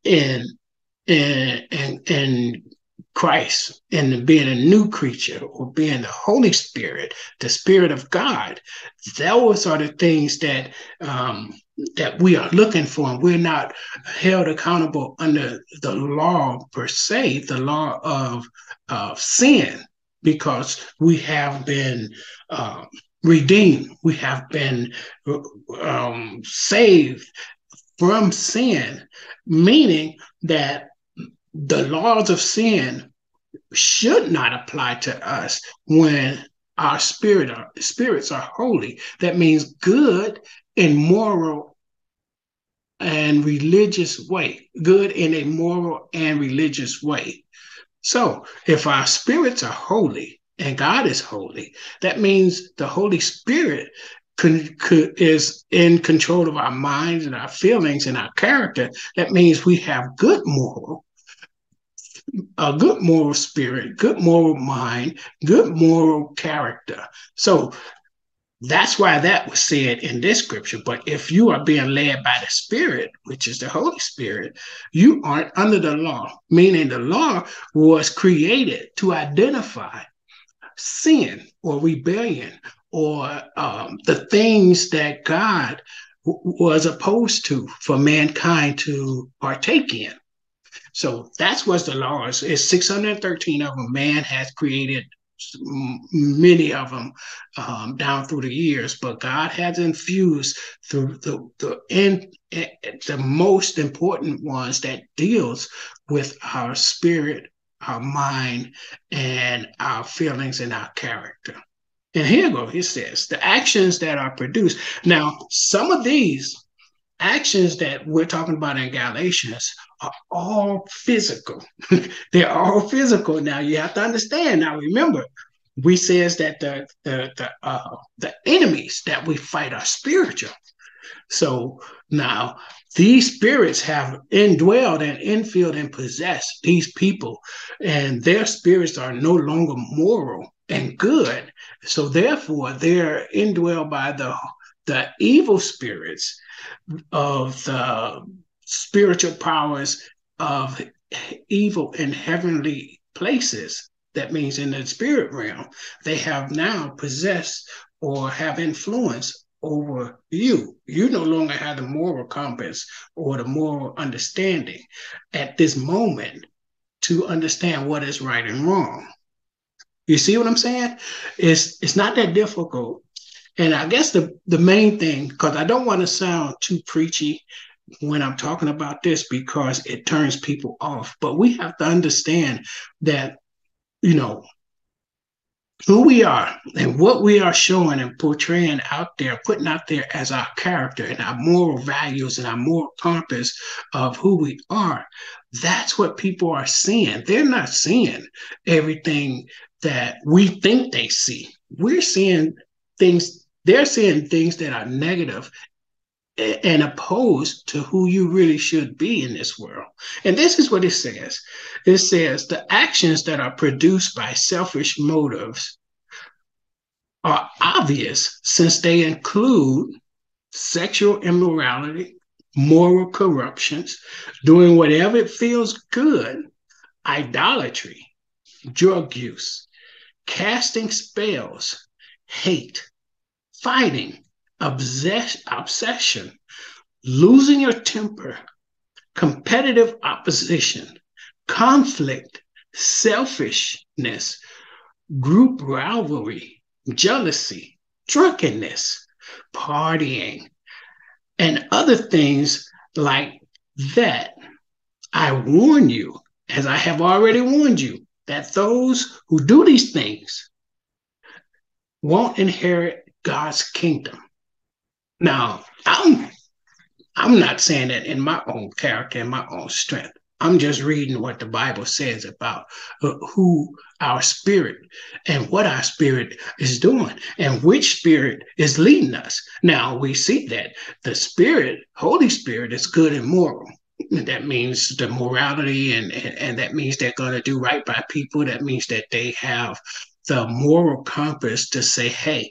in in in, in Christ and being a new creature or being the Holy Spirit, the Spirit of God, those are the things that um, that we are looking for. And we're not held accountable under the law per se, the law of of sin, because we have been um, redeemed. We have been um, saved from sin, meaning that the laws of sin should not apply to us when our spirit our spirits are holy. That means good and moral and religious way, good in a moral and religious way. So if our spirits are holy, and God is holy. That means the Holy Spirit con- is in control of our minds and our feelings and our character. That means we have good moral, a good moral spirit, good moral mind, good moral character. So that's why that was said in this scripture. But if you are being led by the Spirit, which is the Holy Spirit, you aren't under the law, meaning the law was created to identify sin or rebellion or um, the things that God w- was opposed to for mankind to partake in. So that's what the laws is. 613 of them. Man has created many of them um, down through the years, but God has infused through the the in, the most important ones that deals with our spirit our mind, and our feelings and our character. And here go, he says, the actions that are produced. Now, some of these actions that we're talking about in Galatians are all physical. *laughs* They're all physical. Now you have to understand. Now remember, we says that the the the, uh, the enemies that we fight are spiritual. So now these spirits have indwelled and infilled and possessed these people, and their spirits are no longer moral and good. So therefore, they're indwelled by the the evil spirits of the spiritual powers of evil in heavenly places. That means in the spirit realm, they have now possessed or have influence over you. You no longer have the moral compass or the moral understanding at this moment to understand what is right and wrong. You see what I'm saying? It's it's not that difficult. And I guess the the main thing, because I don't want to sound too preachy when I'm talking about this because it turns people off. But we have to understand that, you know, who we are and what we are showing and portraying out there, putting out there as our character and our moral values and our moral compass of who we are, that's what people are seeing. They're not seeing everything that we think they see. We're seeing things, they're seeing things that are negative and opposed to who you really should be in this world. And this is what it says it says the actions that are produced by selfish motives are obvious since they include sexual immorality, moral corruptions, doing whatever it feels good, idolatry, drug use, casting spells, hate, fighting, obsess- obsession, losing your temper, competitive opposition, conflict, selfishness, group rivalry, jealousy, drunkenness, partying, and other things like that. I warn you, as I have already warned you, that those who do these things won't inherit God's kingdom. Now, I'm I'm not saying that in my own character and my own strength. I'm just reading what the Bible says about uh, who our spirit and what our spirit is doing and which spirit is leading us. Now we see that the spirit, Holy Spirit, is good and moral. That means the morality, and, and, and that means they're going to do right by people. That means that they have the moral compass to say, hey,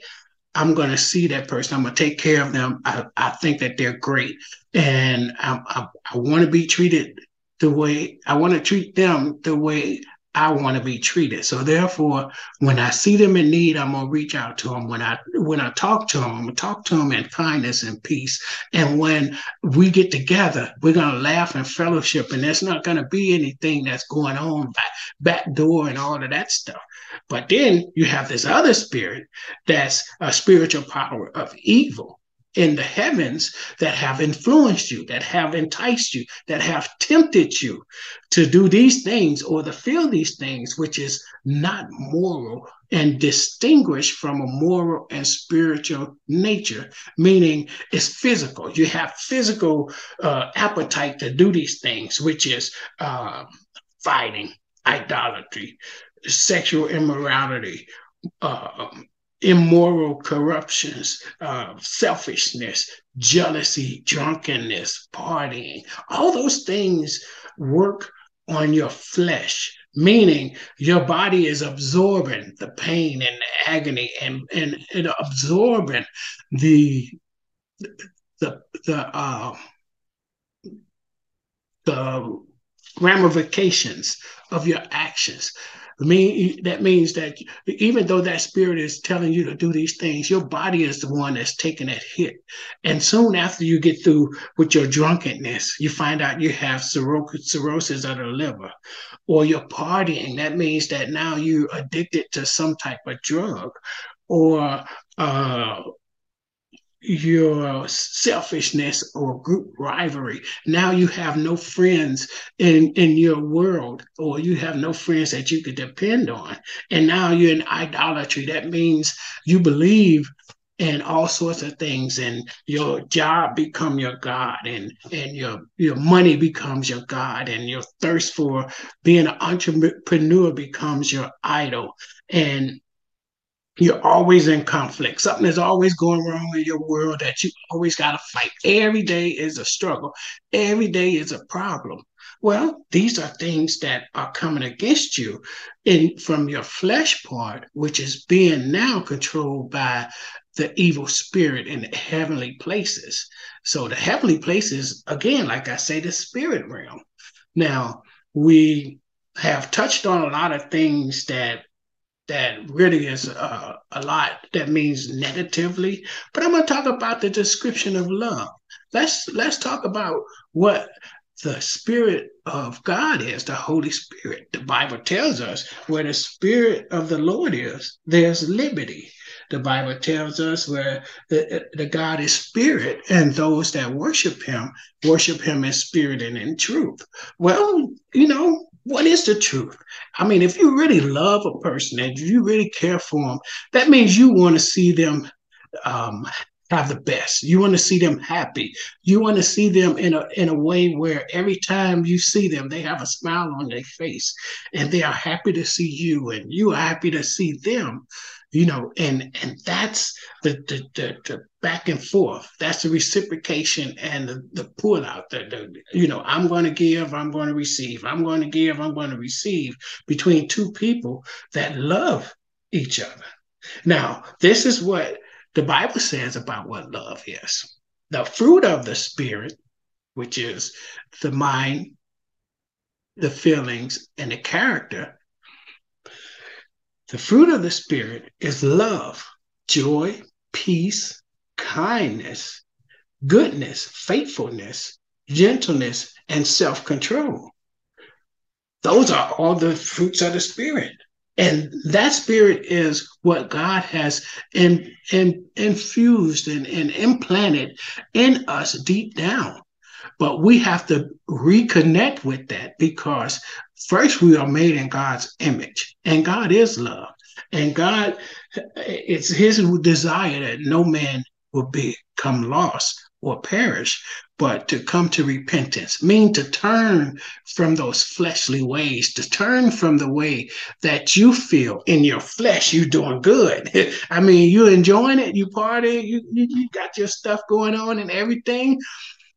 I'm going to see that person. I'm going to take care of them. I, I think that they're great. And I, I, I want to be treated the way I want to treat them the way I want to be treated. So therefore, when I see them in need, I'm gonna reach out to them. When I when I talk to them, I'm gonna talk to them in kindness and peace. And when we get together, we're gonna laugh and fellowship, and there's not gonna be anything that's going on back back door and all of that stuff. But then you have this other spirit that's a spiritual power of evil in the heavens that have influenced you, that have enticed you, that have tempted you to do these things or to feel these things, which is not moral and distinguished from a moral and spiritual nature, meaning it's physical. You have physical uh, appetite to do these things, which is uh, fighting, idolatry, sexual immorality, uh, immoral corruptions, uh, selfishness, jealousy, drunkenness, partying. All those things work on your flesh, meaning your body is absorbing the pain and the agony and, and, and absorbing the the the uh, the ramifications of your actions mean that means that even though that spirit is telling you to do these things, your body is the one that's taking that hit. And soon after you get through with your drunkenness, you find out you have cirrhosis of the liver, or you're partying. That means that now you're addicted to some type of drug, or uh, your selfishness or group rivalry. Now you have no friends in, in your world, or you have no friends that you could depend on. And now you're in idolatry. That means you believe in all sorts of things and your job become your god and and your your money becomes your god and your thirst for being an entrepreneur becomes your idol and you're always in conflict. Something is always going wrong in your world that you always got to fight. Every day is a struggle. Every day is a problem. Well, these are things that are coming against you in from your flesh part, which is being now controlled by the evil spirit in the heavenly places. So the heavenly places, again, like I say, the spirit realm. Now we have touched on a lot of things that that really is uh, a lot that means negatively but i'm going to talk about the description of love. Let's let's talk about what the spirit of god is the holy spirit. The bible tells us where the spirit of the lord is there's liberty. The bible tells us where the, the god is spirit and those that worship him worship him in spirit and in truth. Well you know what is the truth? I mean, if you really love a person and you really care for them, that means you want to see them um, have the best. You want to see them happy. You want to see them in a in a way where every time you see them, they have a smile on their face, and they are happy to see you, and you are happy to see them you know, and and that's the the, the, the back and forth. That's the reciprocation and the, the pull out. The, the you know, I'm going to give, I'm going to receive. I'm going to give, I'm going to receive between two people that love each other. Now, this is what the Bible says about what love is. The fruit of the spirit, which is the mind, the feelings, and the character, the fruit of the Spirit is love, joy, peace, kindness, goodness, faithfulness, gentleness, and self control. Those are all the fruits of the Spirit. And that spirit is what God has in, in, infused and, and implanted in us deep down. But we have to reconnect with that because first we are made in God's image, and God is love. And God, it's his desire that no man will become lost or perish, but to come to repentance, mean to turn from those fleshly ways, to turn from the way that you feel in your flesh you're doing good. *laughs* I mean, you're enjoying it, you party, you, you, you got your stuff going on and everything,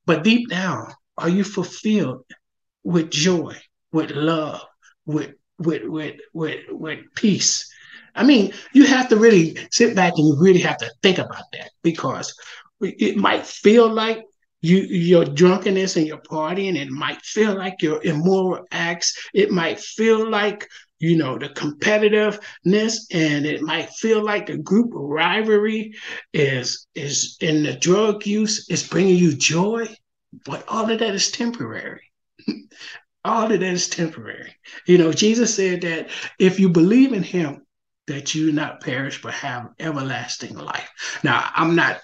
but deep down, are you fulfilled with joy, with love, with with with with with peace? I mean, you have to really sit back and you really have to think about that because it might feel like you your drunkenness and your partying it might feel like your immoral acts. It might feel like you know the competitiveness and it might feel like the group rivalry is is in the drug use is bringing you joy. But all of that is temporary *laughs* all of that is temporary you know jesus said that if you believe in him that you not perish but have everlasting life now i'm not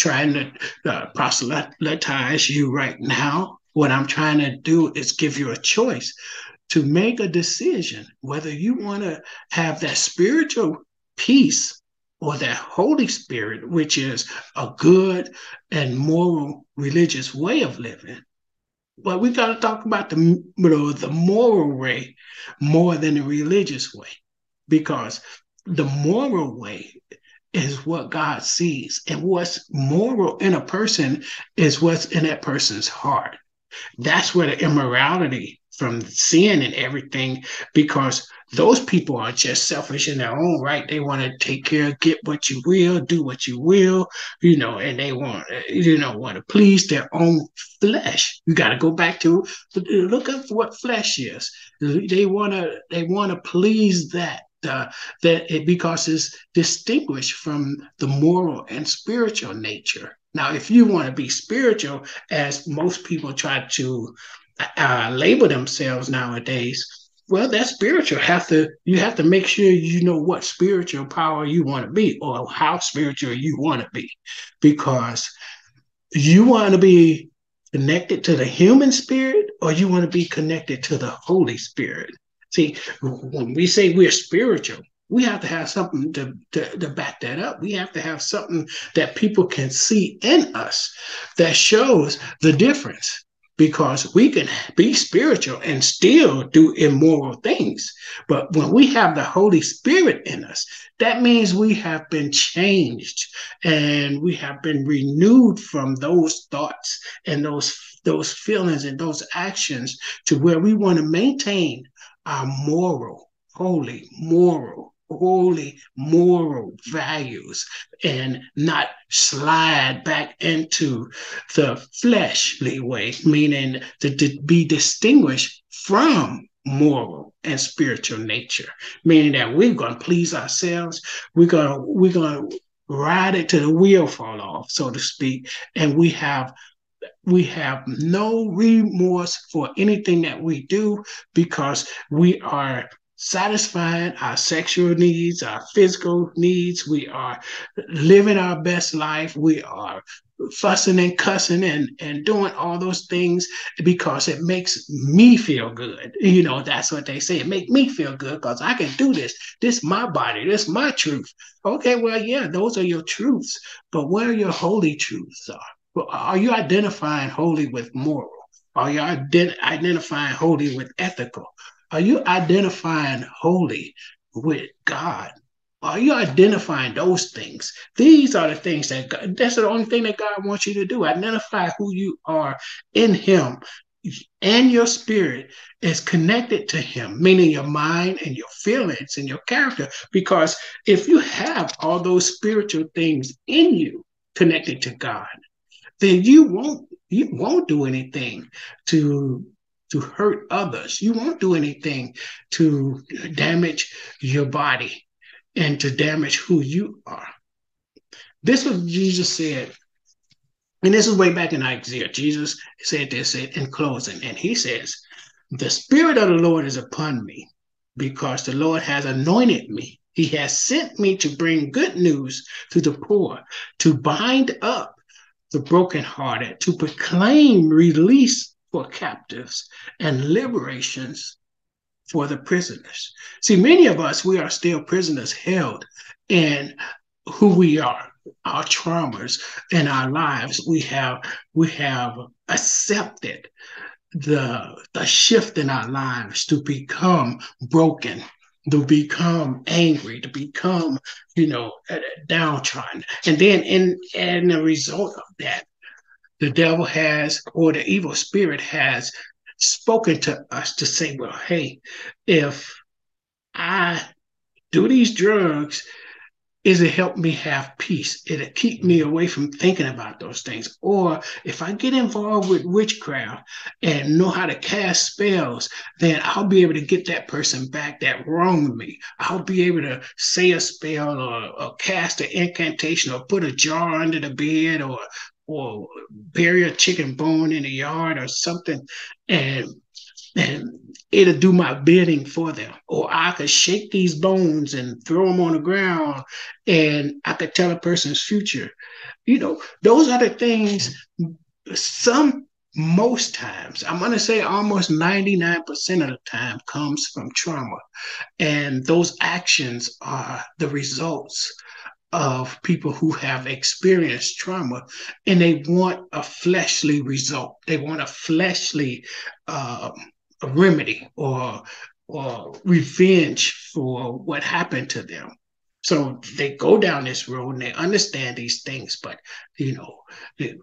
trying to uh, proselytize you right now. What I'm trying to do is give you a choice to make a decision whether you want to have that spiritual peace or that Holy Spirit, which is a good and moral religious way of living. But we got to talk about the, you know, the moral way more than the religious way, because the moral way is what God sees. And what's moral in a person is what's in that person's heart. That's where the immorality from sin and everything, because those people are just selfish in their own right. They want to take care, get what you will, do what you will, you know, and they want, you know, want to please their own flesh. You got to go back to look at what flesh is. They want to, they want to please that uh, that it because it's distinguished from the moral and spiritual nature. Now, if you want to be spiritual, as most people try to uh, label themselves nowadays, well, that's spiritual. Have to you have to make sure you know what spiritual power you want to be, or how spiritual you want to be, because you want to be connected to the human spirit, or you want to be connected to the Holy Spirit. See, when we say we're spiritual, we have to have something to, to, to, back that up. We have to have something that people can see in us that shows the difference because we can be spiritual and still do immoral things. But when we have the Holy Spirit in us, that means we have been changed and we have been renewed from those thoughts and those those feelings and those actions to where we want to maintain our moral, holy, moral, holy, moral values and not slide back into the fleshly way, meaning to, to be distinguished from moral and spiritual nature, meaning that we're going to please ourselves. We're going to, we're going to ride it to the wheel fall off, so to speak, and we have we have no remorse for anything that we do because we are satisfying our sexual needs, our physical needs. We are living our best life. We are fussing and cussing and, and doing all those things because it makes me feel good. You know, that's what they say. It make me feel good because I can do this. This my body. This my truth. Okay, well, yeah, those are your truths. But where your holy truths are, are you identifying holy with moral? Are you ident- identifying holy with ethical? Are you identifying holy with God? Are you identifying those things? These are the things that God, that's the only thing that God wants you to do. Identify who you are in Him. And your spirit is connected to Him, meaning your mind and your feelings and your character. Because if you have all those spiritual things in you connected to God, then you won't you won't do anything to to hurt others. You won't do anything to damage your body and to damage who you are. This was Jesus said And this is way back in Isaiah. Jesus said this in closing, and he says, The Spirit of the Lord is upon me because the Lord has anointed me. He has sent me to bring good news to the poor, to bind up the brokenhearted, to proclaim release for captives and liberations for the prisoners. See, many of us, we are still prisoners held in who we are, our traumas in our lives. We have we have accepted the the shift in our lives to become broken to become angry, to become, you know, downtrodden. And then in and the result of that, the devil has or the evil spirit has spoken to us to say, well, hey, if I do these drugs is it help me have peace. It'll keep me mm-hmm. away from thinking about those things. Or if I get involved with witchcraft and know how to cast spells, then I'll be able to get that person back that wronged me. I'll be able to say a spell or, or cast an incantation or put a jar under the bed or or bury a chicken bone in the yard or something and and it'll do my bidding for them. Or I could shake these bones and throw them on the ground and I could tell a person's future. You know, those are the things some most times, I'm going to say almost 99% of the time comes from trauma. And those actions are the results of people who have experienced trauma and they want a fleshly result. They want a fleshly uh, a remedy or or revenge for what happened to them. So they go down this road and they understand these things, but you know, the,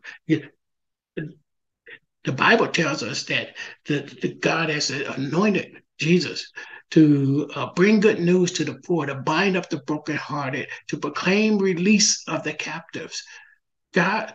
the Bible tells us that the, the God has anointed Jesus to uh, bring good news to the poor, to bind up the brokenhearted, to proclaim release of the captives. God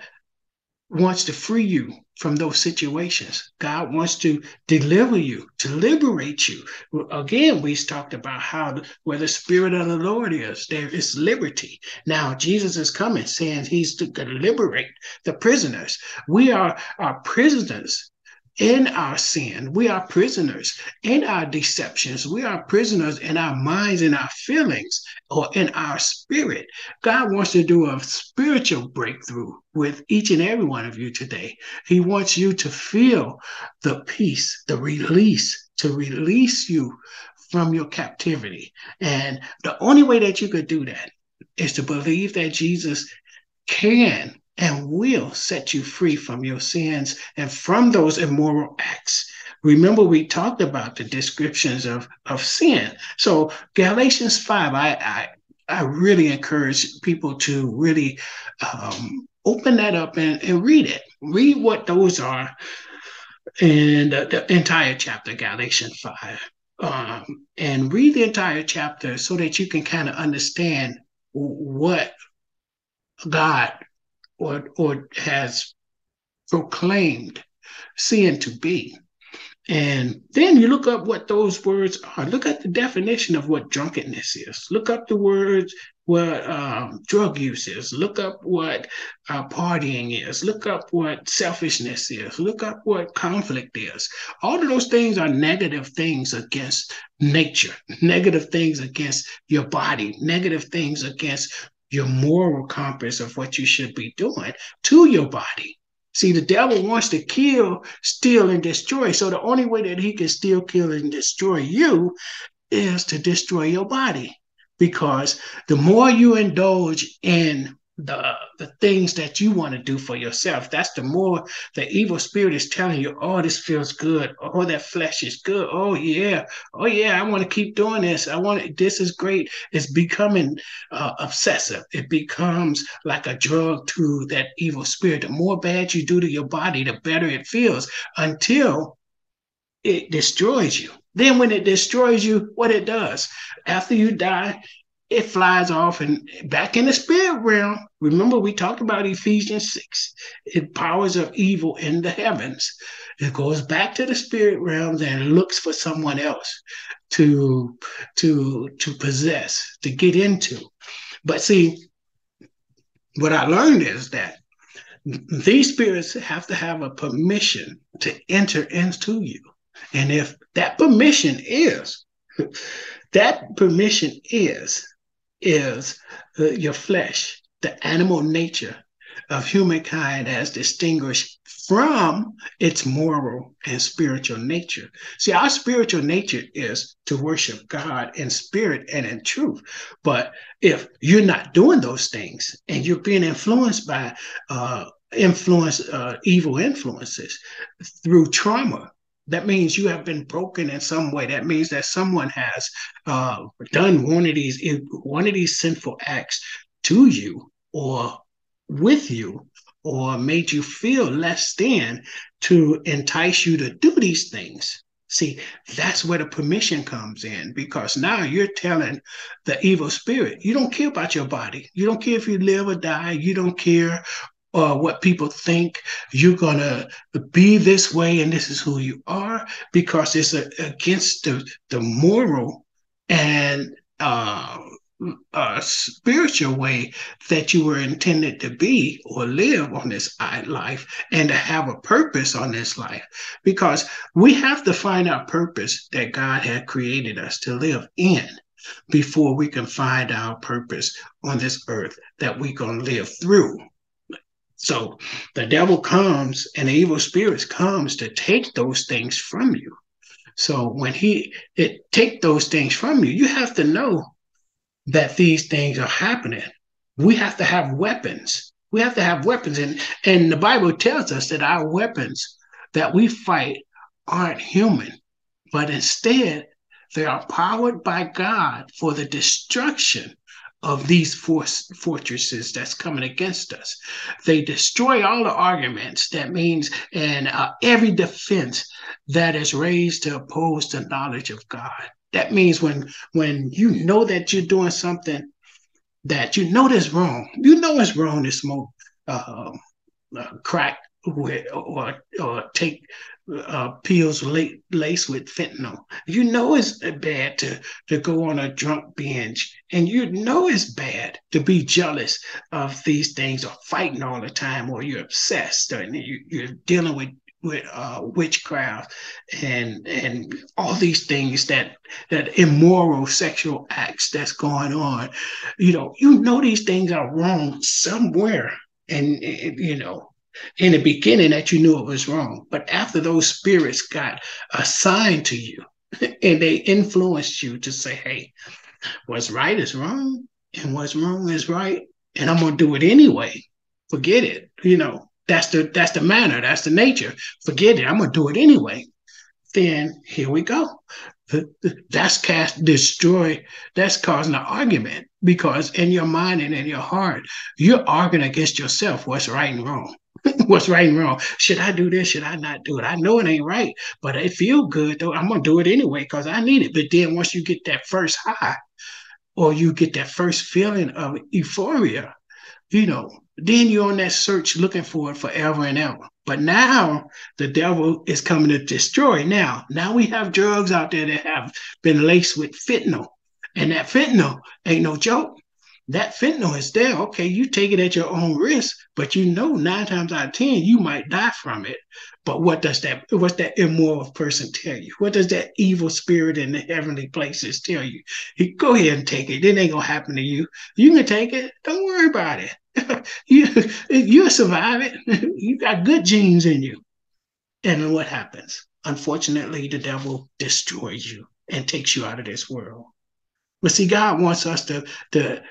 wants to free you from those situations. God wants to deliver you, to liberate you. Again, we talked about how where the Spirit of the Lord is, there is liberty. Now, Jesus is coming saying he's to liberate the prisoners. We are, are prisoners in our sin. We are prisoners in our deceptions. We are prisoners in our minds, in our feelings, or in our spirit. God wants to do a spiritual breakthrough with each and every one of you today. He wants you to feel the peace, the release, to release you from your captivity. And the only way that you could do that is to believe that Jesus can and will set you free from your sins and from those immoral acts. Remember, we talked about the descriptions of, of sin. So, Galatians 5, I, I, I really encourage people to really um, open that up and, and read it. Read what those are and the, the entire chapter, Galatians 5. Um, and read the entire chapter so that you can kind of understand what God or, or has proclaimed sin to be. And then you look up what those words are. Look at the definition of what drunkenness is. Look up the words what um, drug use is. Look up what uh, partying is. Look up what selfishness is. Look up what conflict is. All of those things are negative things against nature, negative things against your body, negative things against your moral compass of what you should be doing to your body. See, the devil wants to kill, steal, and destroy. So the only way that he can steal, kill, and destroy you is to destroy your body. Because the more you indulge in the the things that you want to do for yourself. That's the more the evil spirit is telling you, oh, this feels good. Oh, that flesh is good. Oh yeah. Oh yeah, I want to keep doing this. I want it. This is great. It's becoming uh, obsessive. It becomes like a drug to that evil spirit. The more bad you do to your body, the better it feels until it destroys you. Then when it destroys you, what it does after you die, it flies off and back in the spirit realm. Remember, we talked about Ephesians 6, it powers of evil in the heavens. It goes back to the spirit realms and looks for someone else to to to possess, to get into. But see, what I learned is that these spirits have to have a permission to enter into you. And if that permission is, *laughs* that permission is, is uh, your flesh, the animal nature of humankind as distinguished from its moral and spiritual nature. See, our spiritual nature is to worship God in spirit and in truth. But if you're not doing those things and you're being influenced by uh, influence, uh, evil influences through trauma, that means you have been broken in some way. That means that someone has uh, done one of these one of these sinful acts to you or with you or made you feel less than to entice you to do these things. See, that's where the permission comes in because now you're telling the evil spirit, you don't care about your body. You don't care if you live or die. You don't care uh, what people think. You're going to be this way and this is who you are because it's a, against the, the moral and uh, uh, spiritual way that you were intended to be or live on this life and to have a purpose on this life. Because we have to find our purpose that God had created us to live in before we can find our purpose on this earth that we're going to live through. So the devil comes and the evil spirits comes to take those things from you. So when he it take those things from you, you have to know that these things are happening. We have to have weapons. We have to have weapons. And, and the Bible tells us that our weapons that we fight aren't human, but instead they are powered by God for the destruction of these fortresses that's coming against us. They destroy all the arguments. That means, and uh, every defense that is raised to oppose the knowledge of God. That means when when you know that you're doing something that you know that's wrong, you know it's wrong to smoke uh, uh, crack or or take uh, pills laced with fentanyl. You know it's bad to to go on a drunk binge, and you know it's bad to be jealous of these things or fighting all the time, or you're obsessed, or you, you're dealing with with uh, witchcraft and and all these things that that immoral sexual acts that's going on you know you know these things are wrong somewhere and you know in the beginning that you knew it was wrong but after those spirits got assigned to you *laughs* and they influenced you to say hey what's right is wrong and what's wrong is right and i'm going to do it anyway forget it you know that's the that's the manner, that's the nature. Forget it. I'm gonna do it anyway. Then here we go. That's cast destroy. That's causing an argument because in your mind and in your heart, you're arguing against yourself. What's right and wrong? *laughs* what's right and wrong. Should I do this? Should I not do it? I know it ain't right, but it feel good though. I'm gonna do it anyway because I need it. But then once you get that first high, or you get that first feeling of euphoria, you know, then you're on that search looking for it forever and ever. But now the devil is coming to destroy. Now, now we have drugs out there that have been laced with fentanyl. And that fentanyl ain't no joke. That fentanyl is there. Okay, you take it at your own risk, but you know nine times out of ten you might die from it. But what does that what's that immoral person tell you? What does that evil spirit in the heavenly places tell you? He, go ahead and take it. It ain't gonna happen to you. You can take it. Don't worry about it. *laughs* you you'll survive it. *laughs* you got good genes in you. And what happens? Unfortunately, the devil destroys you and takes you out of this world. But see, God wants us to, to,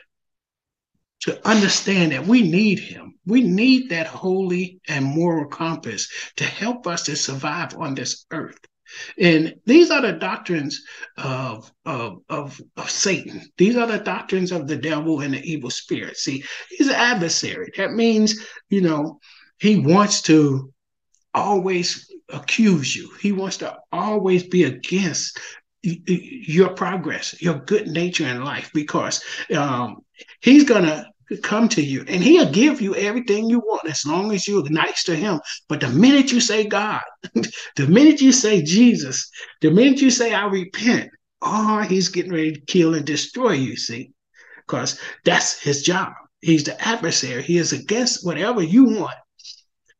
to understand that we need him. We need that holy and moral compass to help us to survive on this earth. And these are the doctrines of, of, of, of, Satan. These are the doctrines of the devil and the evil spirit. See, he's an adversary. That means, you know, he wants to always accuse you. He wants to always be against your progress, your good nature in life, because um, he's to come to you and he'll give you everything you want as long as you're nice to him. But the minute you say God, *laughs* the minute you say Jesus, the minute you say I repent, oh, he's getting ready to kill and destroy you, see? Because that's his job. He's the adversary. He is against whatever you want.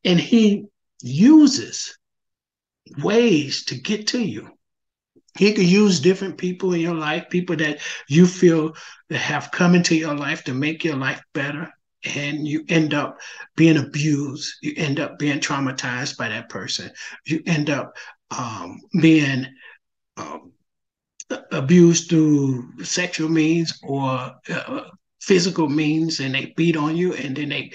And he uses ways to get to you. He could use different people in your life, people that you feel that have come into your life to make your life better. And you end up being abused. You end up being traumatized by that person. You end up um, being um, abused through sexual means or uh, physical means and they beat on you and then they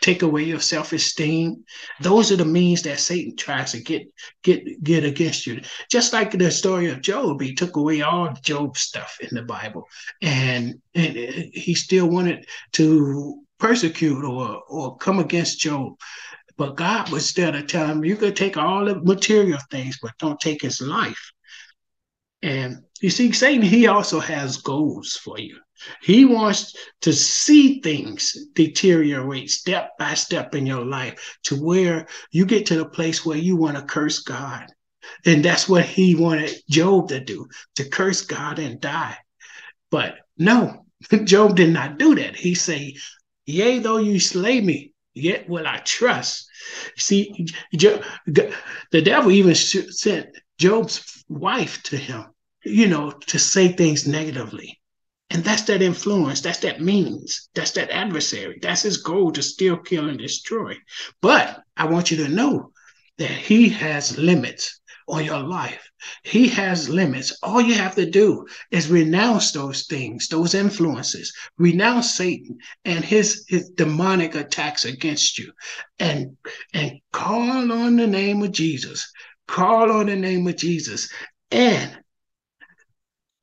take away your self-esteem. Those are the means that satan tries to get get get against you. Just like the story of Job he took away all Job stuff in the bible. And and uh, he still wanted to persecute or or come against Job. But god was there to tell him you could take all the material things but don't take his life and you see satan he also has goals for you he wants to see things deteriorate step by step in your life to where you get to the place where you want to curse God. And that's what he wanted Job to do to curse God and die. But no, *laughs* Job did not do that. He said, Yea, though you slay me, yet will I trust. See, Job, the devil even sent Job's wife to him, you know, to say things negatively. And that's that influence, that's that means, that's that adversary. That's his goal to steal, kill, and destroy. But I want you to know that he has limits on your life. He has limits. All you have to do is renounce those things, those influences, renounce Satan and his, his demonic attacks against you, and, and call on the name of Jesus. Call on the name of Jesus, and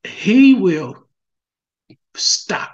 he will stop.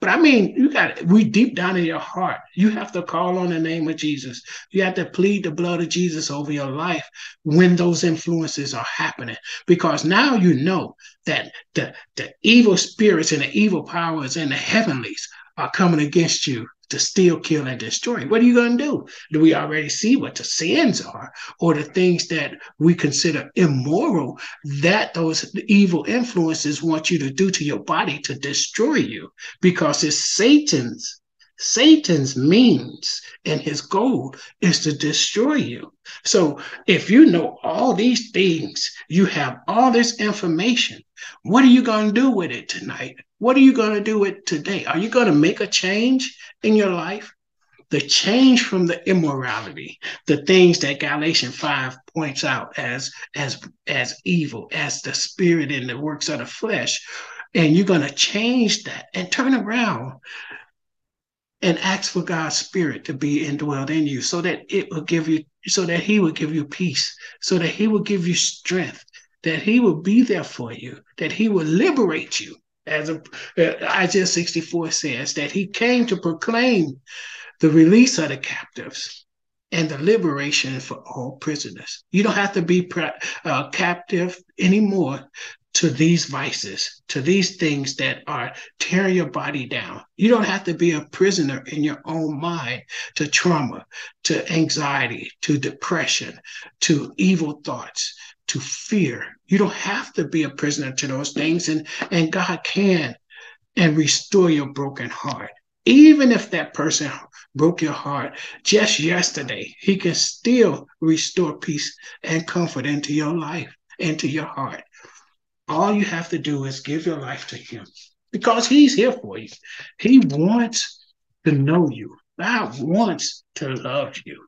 But I mean, you got we deep down in your heart, you have to call on the name of Jesus. You have to plead the blood of Jesus over your life when those influences are happening. Because now you know that the, the evil spirits and the evil powers and the heavenlies are coming against you to steal, kill, and destroy. What are you going to do? Do we already see what the sins are or the things that we consider immoral that those evil influences want you to do to your body to destroy you? Because it's Satan's Satan's means and his goal is to destroy you. So if you know all these things, you have all this information, what are you going to do with it tonight? What are you going to do with today? Are you going to make a change in your life? The change from the immorality, the things that Galatians 5 points out as as as evil, as the spirit and the works of the flesh. And you're going to change that and turn around and ask for God's spirit to be indwelled in you so that it will give you, so that He will give you peace, so that He will give you strength, that He will be there for you, that He will liberate you. As uh, Isaiah 64 says, that He came to proclaim the release of the captives and the liberation for all prisoners. You don't have to be uh, captive anymore to these vices, to these things that are tearing your body down. You don't have to be a prisoner in your own mind to trauma, to anxiety, to depression, to evil thoughts, to fear. You don't have to be a prisoner to those things, and, and God can and restore your broken heart. Even if that person broke your heart just yesterday, he can still restore peace and comfort into your life, into your heart. All you have to do is give your life to Him because He's here for you. He wants to know you. God wants to love you.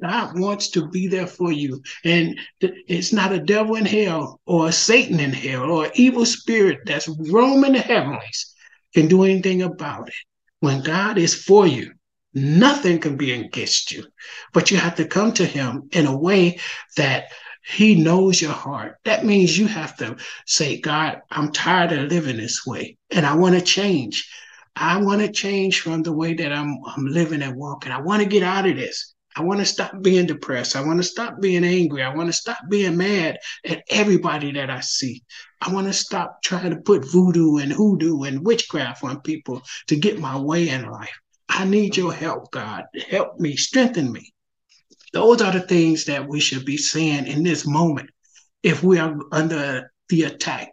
God wants to be there for you. And it's not a devil in hell or a Satan in hell or an evil spirit that's roaming the heavens can do anything about it. When God is for you, nothing can be against you. But you have to come to him in a way that he knows your heart. That means you have to say, God, I'm tired of living this way and I want to change. I want to change from the way that I'm, I'm living and walking. I want to get out of this. I want to stop being depressed. I want to stop being angry. I want to stop being mad at everybody that I see. I want to stop trying to put voodoo and hoodoo and witchcraft on people to get my way in life. I need your help, God. Help me, strengthen me. Those are the things that we should be saying in this moment if we are under the attack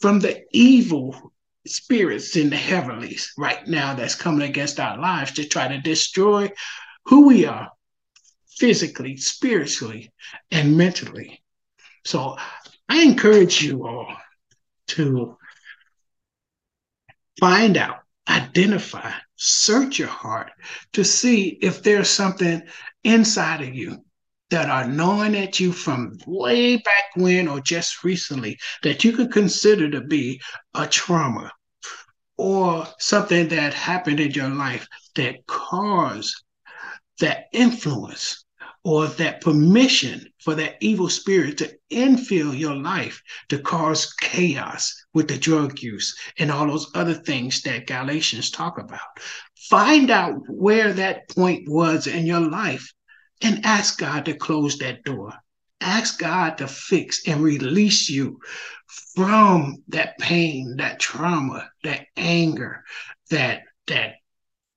from the evil spirits in the heavenlies right now that's coming against our lives to try to destroy who we are, physically, spiritually, and mentally. So I encourage you all to find out, identify, search your heart to see if there's something inside of you that are gnawing at you from way back when or just recently that you could consider to be a trauma or something that happened in your life that caused that influence or that permission for that evil spirit to infill your life to cause chaos with the drug use and all those other things that Galatians talk about. Find out where that point was in your life and ask God to close that door. Ask God to fix and release you from that pain, that trauma, that anger, that that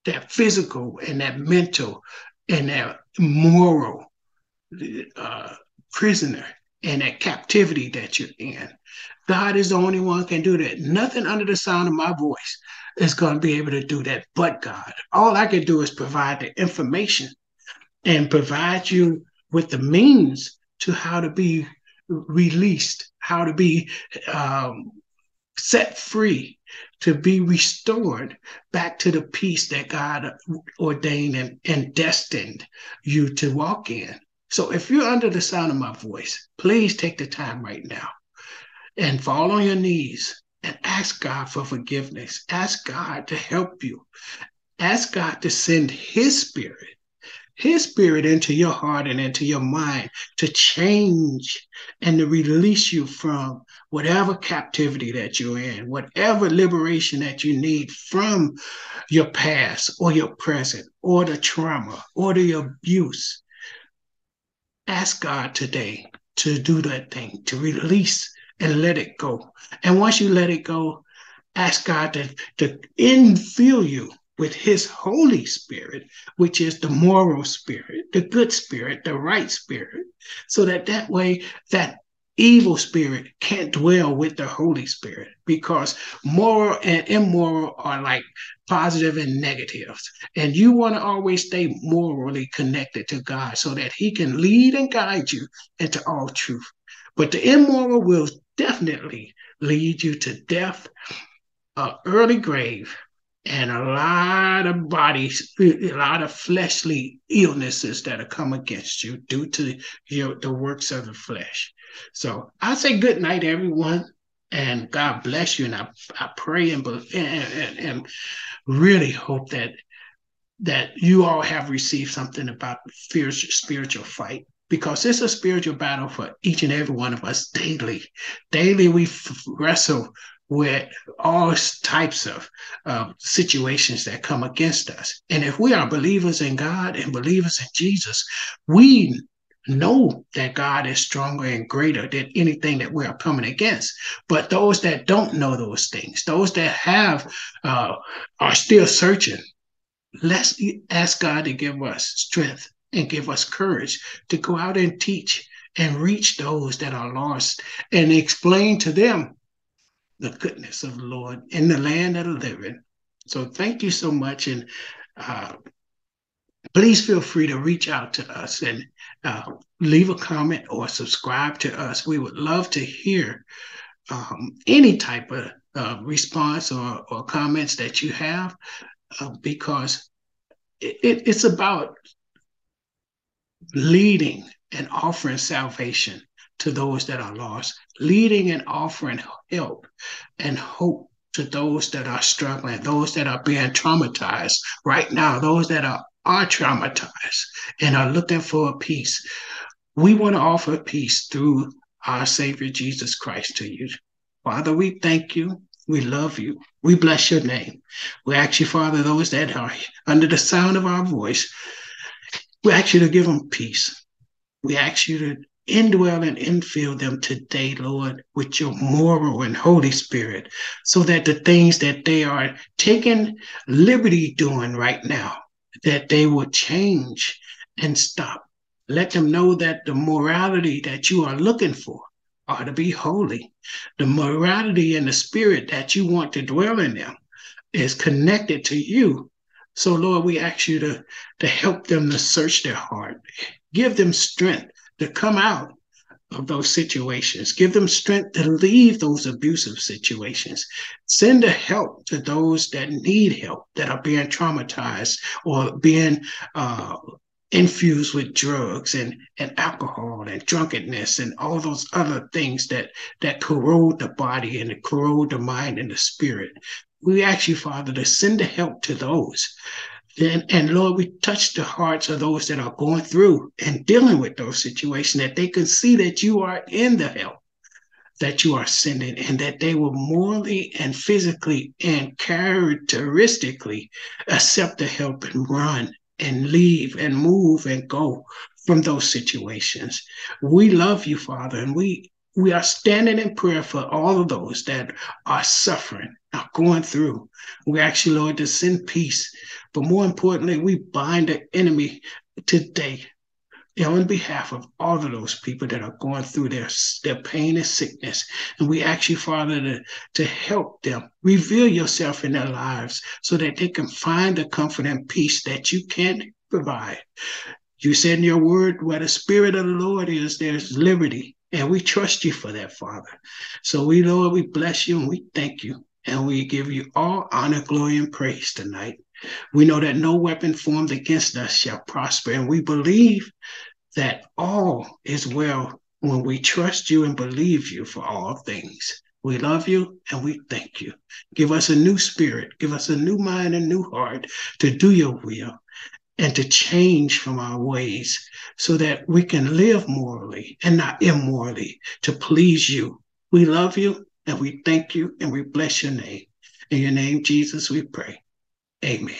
that physical and that mental and that moral uh, prisoner and that captivity that you're in. God is the only one can do that. Nothing under the sound of my voice is going to be able to do that but God. All I can do is provide the information and provide you with the means to how to be released, how to be um, set free, to be restored back to the peace that God ordained and, and destined you to walk in. So if you're under the sound of my voice, please take the time right now and fall on your knees and ask God for forgiveness. Ask God to help you. Ask God to send His Spirit his spirit into your heart and into your mind to change and to release you from whatever captivity that you're in, whatever liberation that you need from your past or your present or the trauma or the abuse. Ask God today to do that thing, to release and let it go. And once you let it go, ask God to, to infill you with his Holy Spirit, which is the moral spirit, the good spirit, the right spirit, so that that way that evil spirit can't dwell with the Holy Spirit because moral and immoral are like positive and negatives. And you want to always stay morally connected to God so that he can lead and guide you into all truth. But the immoral will definitely lead you to death, uh, early grave, and a lot of bodies, a lot of fleshly illnesses that have come against you due to your, the works of the flesh. So I say good night, everyone, and God bless you. And I, I pray and, and, and, really hope that that you all have received something about the spiritual fight because it's a spiritual battle for each and every one of us daily. Daily we wrestle with all types of uh, situations that come against us. And if we are believers in God and believers in Jesus, we know that God is stronger and greater than anything that we are coming against. But those that don't know those things, those that have uh, are still searching, let's ask God to give us strength and give us courage to go out and teach and reach those that are lost and explain to them the goodness of the Lord in the land of the living. So thank you so much. And uh, please feel free to reach out to us and uh, leave a comment or subscribe to us. We would love to hear um, any type of uh, response or, or comments that you have uh, because it, it's about leading and offering salvation to those that are lost, leading and offering help and hope to those that are struggling, those that are being traumatized right now, those that are, are traumatized and are looking for a peace. We want to offer peace through our Savior Jesus Christ to you. Father, we thank you. We love you. We bless your name. We ask you, Father, those that are under the sound of our voice, we ask you to give them peace. We ask you to indwell and infill them today, Lord, with your moral and Holy Spirit, so that the things that they are taking liberty doing right now, that they will change and stop. Let them know that the morality that you are looking for are to be holy. The morality and the spirit that you want to dwell in them is connected to you. So, Lord, we ask you to, to help them to search their heart, Give them strength to come out of those situations. Give them strength to leave those abusive situations. Send the help to those that need help, that are being traumatized or being uh, infused with drugs and, and alcohol and drunkenness and all those other things that that corrode the body and corrode the mind and the spirit. We ask you, Father, to send the help to those. And, and Lord, we touch the hearts of those that are going through and dealing with those situations, that they can see that you are in the help that you are sending and that they will morally and physically and characteristically accept the help and run and leave and move and go from those situations. We love you, Father, and we we are standing in prayer for all of those that are suffering, are going through. We ask you, Lord, to send peace. But more importantly, we bind the enemy today on behalf of all of those people that are going through their, their pain and sickness. And we ask you, Father, to, to help them reveal yourself in their lives so that they can find the comfort and peace that you can provide. You said in your word, where the Spirit of the Lord is, there's liberty. And we trust you for that, Father. So we, Lord, we bless you and we thank you. And we give you all honor, glory, and praise tonight. We know that no weapon formed against us shall prosper. And we believe that all is well when we trust you and believe you for all things. We love you and we thank you. Give us a new spirit, give us a new mind, a new heart to do your will and to change from our ways so that we can live morally and not immorally to please you. We love you and we thank you and we bless your name. In your name, Jesus, we pray. Amen.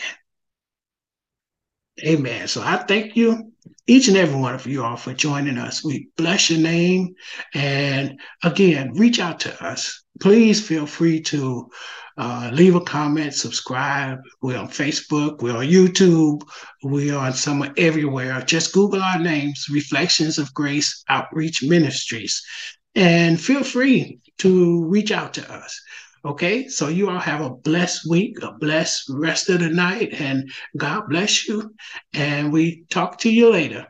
Amen. So I thank you, each and every one of you all, for joining us. We bless your name. And again, reach out to us. Please feel free to uh, leave a comment, subscribe. We're on Facebook, we're on YouTube, we're on somewhere everywhere. Just Google our names, Reflections of Grace Outreach Ministries. And feel free to reach out to us. Okay, so you all have a blessed week, a blessed rest of the night, and God bless you. And we talk to you later.